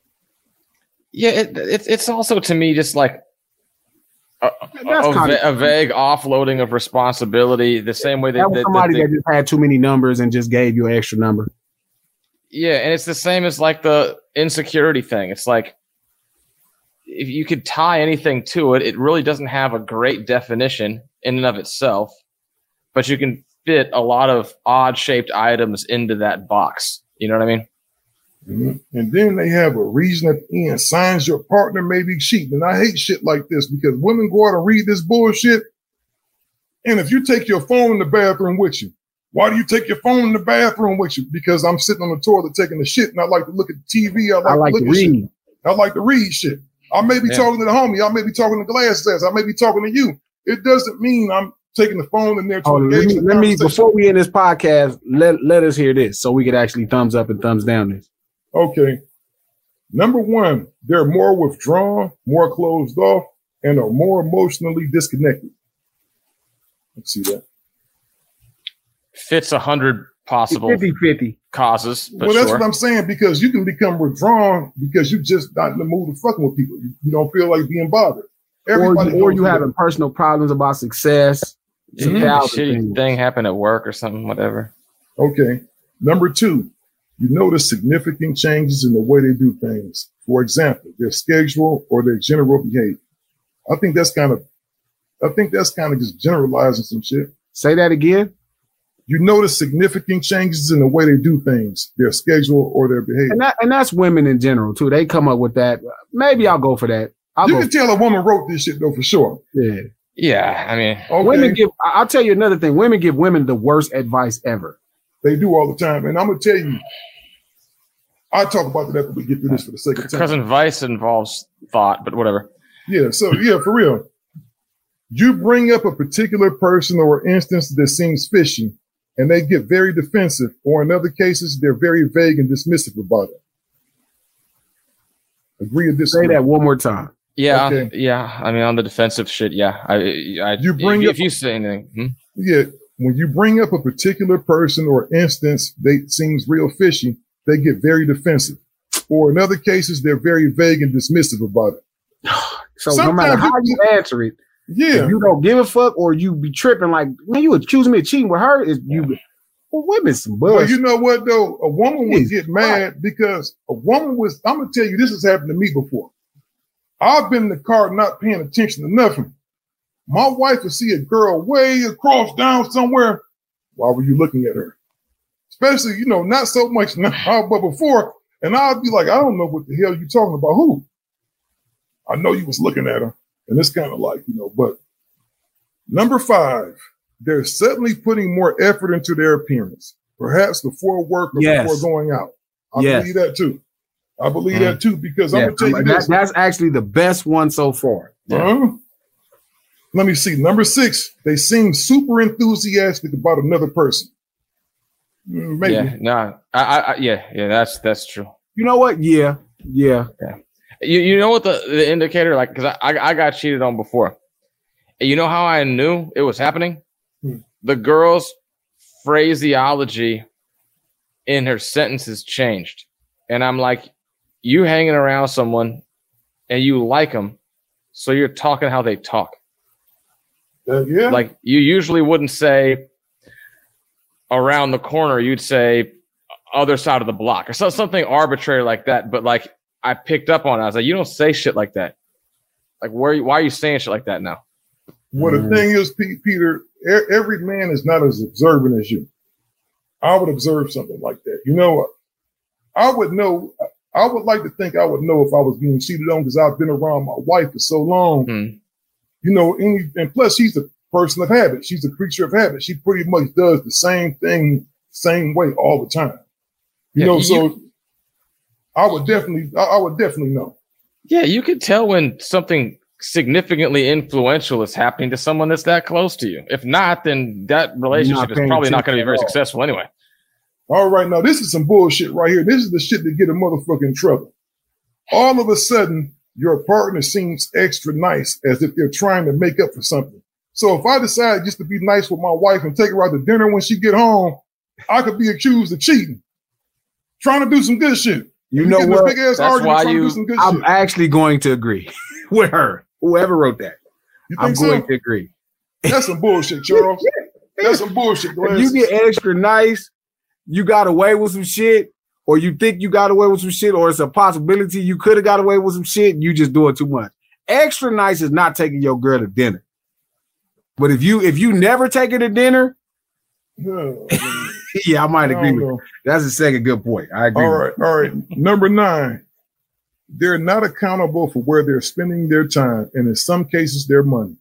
Yeah, it, it's it's also to me just like a, a, a vague offloading of responsibility. The same way that, That that- somebody that that, just had too many numbers and just gave you an extra number. Yeah, and it's the same as like the insecurity thing. It's like if you could tie anything to it, it really doesn't have a great definition in and of itself, but you can fit a lot of odd shaped items into that box. You know what I mean? Mhm. And then they have a reason at the end. Signs your partner may be cheating. And I hate shit like this because women go out and read this bullshit. And if you take your phone in the bathroom with you, Why do you take your phone in the bathroom with you? Because I'm sitting on the toilet taking the shit and I like to look at the TV. I like, I like to, to look at shit. read. I like to read shit. I may be Yeah. talking to the homie. I may be talking to glasses. I may be talking to you. It doesn't mean I'm taking the phone in there to Oh, let me, the let me before we end this podcast, let let us hear this so we could actually thumbs up and thumbs down this. Okay. Number one, they're more withdrawn, more closed off, and are more emotionally disconnected. Let's see that. Fits a hundred possible 50-50. causes, but well, that's sure. what I'm saying because you can become withdrawn because you just not in the mood of fucking with people. You, you don't feel like being bothered. Or, Everybody you- or goes you through having personal problems about success. It's a Yeah, thousand shitty things. thing happened at work or something, whatever. Okay. Number two, you notice significant changes in the way they do things. For example, their schedule or their general behavior. I think that's kind of, I think that's kind of just generalizing some shit. Say that again. You notice significant changes in the way they do things, their schedule or their behavior. And that and that's women in general too. They come up with that. Maybe I'll go for that. I'll you can tell a woman wrote this shit though for sure. Yeah. Yeah, I mean, Women give. I- I'll tell you another thing. Women give women the worst advice ever. They do all the time, and I'm gonna tell you. I talk about that after we get through this for the sake of time. cousin advice involves thought, but whatever. Yeah, so yeah, for real. You bring up a particular person or instance that seems fishy, and they get very defensive, or in other cases, they're very vague and dismissive about it. Agree or disagree? Say that one more time. Yeah, Okay. yeah. I mean, on the defensive shit, yeah. I, I You bring if, up- if you say anything, hmm? Yeah, when you bring up a particular person or instance they seems real fishy, they get very defensive. Or in other cases, they're very vague and dismissive about it. So no matter how you- you answer it, Yeah. if you don't give a fuck or you be tripping like man, you accusing me of cheating with her. Is you? Well, women some But bullshit. you know what though? A woman would get mad because a woman was. I'm gonna tell you, this has happened to me before. I've been in the car not paying attention to nothing. My wife would see a girl way across down somewhere. Why were you looking at her? Especially, you know, not so much now, but before. And I'd be like, I don't know what the hell you talking about. Who? I know you was looking at her. And it's kind of like, you know, but number five, they're suddenly putting more effort into their appearance, perhaps before work or Yes. before going out. I Yes. believe that too. I believe Mhm. that too because Yeah, I'm gonna tell you that- this. that's actually the best one so far. Huh? Let me see. Number six, they seem super enthusiastic about another person. Mm, Maybe. yeah, no, I, I, I, yeah, yeah. That's that's true. You know what? Yeah, yeah. You you know what the, the indicator like because I, I I got cheated on before. You know how I knew it was happening? Hmm. The girl's phraseology in her sentences changed, and I'm like, you hanging around someone, and you like them, so you're talking how they talk. Uh, yeah. Like you usually wouldn't say around the corner, you'd say other side of the block or so, something arbitrary like that. But like I picked up on it. I was like, you don't say shit like that. Like where why are you saying shit like that now? Well, the mm. thing is, Pe- Peter, every man is not as observant as you. I would observe something like that. You know, I would know. I would like to think I would know if I was being cheated on because I've been around my wife for so long. Hmm. You know, any, and plus she's a person of habit. She's a creature of habit. She pretty much does the same thing, same way all the time. You Yeah, know, you- so I would definitely, I, I would definitely know. Yeah, you could tell when something significantly influential is happening to someone that's that close to you. If not, then that relationship is probably not going to be very successful anyway. All right, now this is some bullshit right here. This is the shit that get a motherfucker in trouble. All of a sudden, your partner seems extra nice, as if they're trying to make up for something. So if I decide just to be nice with my wife and take her out to dinner when she get home, I could be accused of cheating, trying to do some good shit. You know get in a what? big ass argument trying to do some good I'm shit. actually going to agree with her. Whoever wrote that, You I'm so? going to agree. That's some bullshit, Charles. That's some bullshit, If you get extra nice, you got away with some shit, or you think you got away with some shit, or it's a possibility you could have got away with some shit. You just doing too much. Extra nice is not taking your girl to dinner. But if you if you never take her to dinner, yeah, I might agree don't with know. you. That's the second good point. I agree. All right, you. all right. Number nine, they're not accountable for where they're spending their time, and in some cases, their money.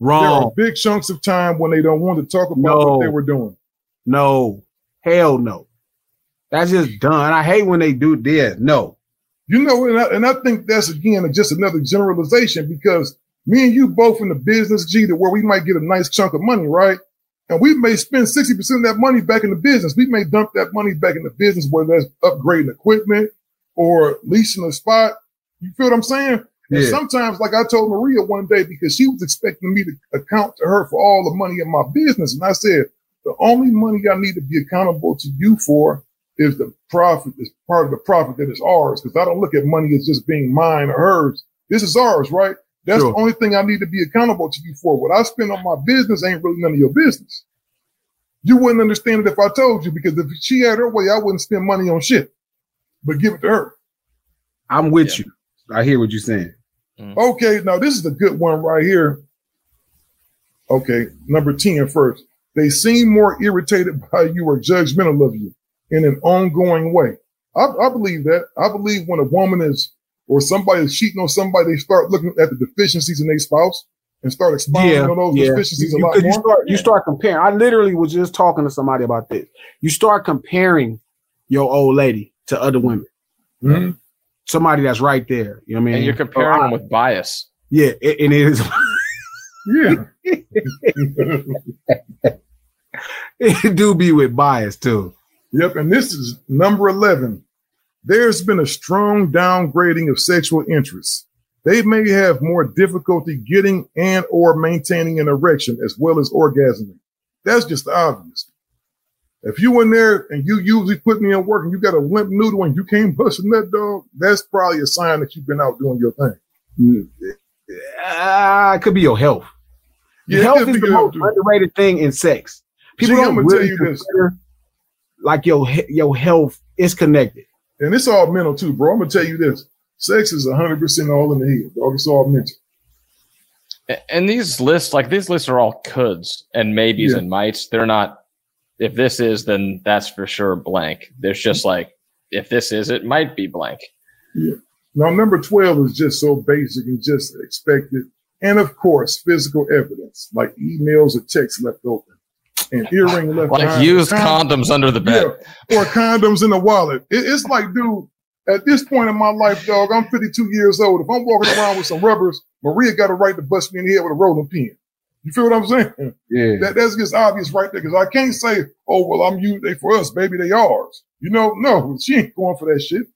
Wrong. There are big chunks of time when they don't want to talk about No. what they were doing. No. Hell no. That's just done. I hate when they do this. No. You know, and I, and I think that's again just another generalization because me and you both in the business, G, to where we might get a nice chunk of money, right? And we may spend 60% of that money back in the business. We may dump that money back in the business, whether that's upgrading equipment or leasing a spot. You feel what I'm saying? And sometimes, like I told Maria one day, because she was expecting me to account to her for all the money in my business. And I said, the only money I need to be accountable to you for is the profit, is part of the profit that is ours. Cause I don't look at money as just being mine or hers. This is ours, right? That's Sure. the only thing I need to be accountable to you for. What I spend on my business ain't really none of your business. You wouldn't understand it if I told you because if she had her way, I wouldn't spend money on shit, but give it to her. I'm with you. I hear what you're saying. Mm. Okay, now this is a good one right here. Okay, number 10 first. They seem more irritated by you or judgmental of you in an ongoing way. I, I believe that. I believe when a woman is or somebody is cheating on somebody, they start looking at the deficiencies in their spouse and start expounding on those deficiencies You, a lot you more. start, you start comparing. I literally was just talking to somebody about this. You start comparing your old lady to other women. Mhm. Somebody that's right there. You know what I mean? And you're comparing Oh, them with bias. Yeah, it, and it is. Yeah. it do be with bias too. Yep, and this is number 11. There's been a strong downgrading of sexual interests. They may have more difficulty getting and or maintaining an erection as well as orgasming. That's just obvious. If you in there and you usually put me in work and you got a limp noodle and you can't bust a nut dog, that's probably a sign that you've been out doing your thing. Ah, it could be your health. Yeah, health is the most underrated thing in sex. People Gee, don't really you this. like your your health is connected. And it's all mental too, bro. I'm gonna tell you this. Sex is 100% all in the head, dog. It's all mental. And these lists, like these lists are all coulds and maybes Yeah. and mights. They're not, if this is, then that's for sure blank. There's just like, if this is, it might be blank. Yeah. Now, number 12 is just so basic and just expected. And of course, physical evidence like emails or texts left open, an earring left Like behind, used or con- condoms under the bed. Yeah, or condoms in the wallet. It- it's like, dude, at this point in my life, dog, I'm 52 years old. If I'm walking around with some rubbers, Maria got a right to bust me in the head with a rolling pin. You feel what I'm saying? Yeah. That, that's just obvious right there because I can't say, oh, well, I'm you, they for us, baby, they ours. You know, no, she ain't going for that shit.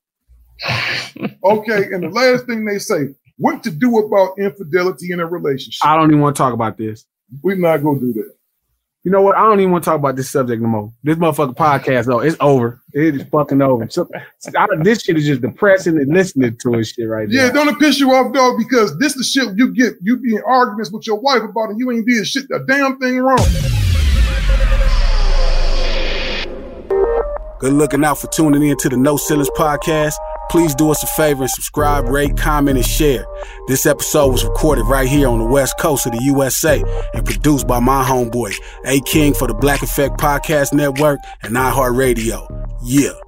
okay, and the last thing they say, what to do about infidelity in a relationship. I don't even want to talk about this. We're not gonna do that. You know what? I don't even want to talk about this subject no more. This motherfucking podcast, though, it's over. It is fucking over. So, I, this shit is just depressing and listening to it shit right Yeah, now. Yeah, don't it piss you off, dog, because this the shit you get, you be in arguments with your wife about and you ain't did shit, a damn thing wrong. Good looking out for tuning in to the No Ceilings podcast. Please do us a favor and subscribe, rate, comment, and share. This episode was recorded right here on the west coast of the USA and produced by my homeboy, A King for the Black Effect Podcast Network and iHeartRadio. Yeah.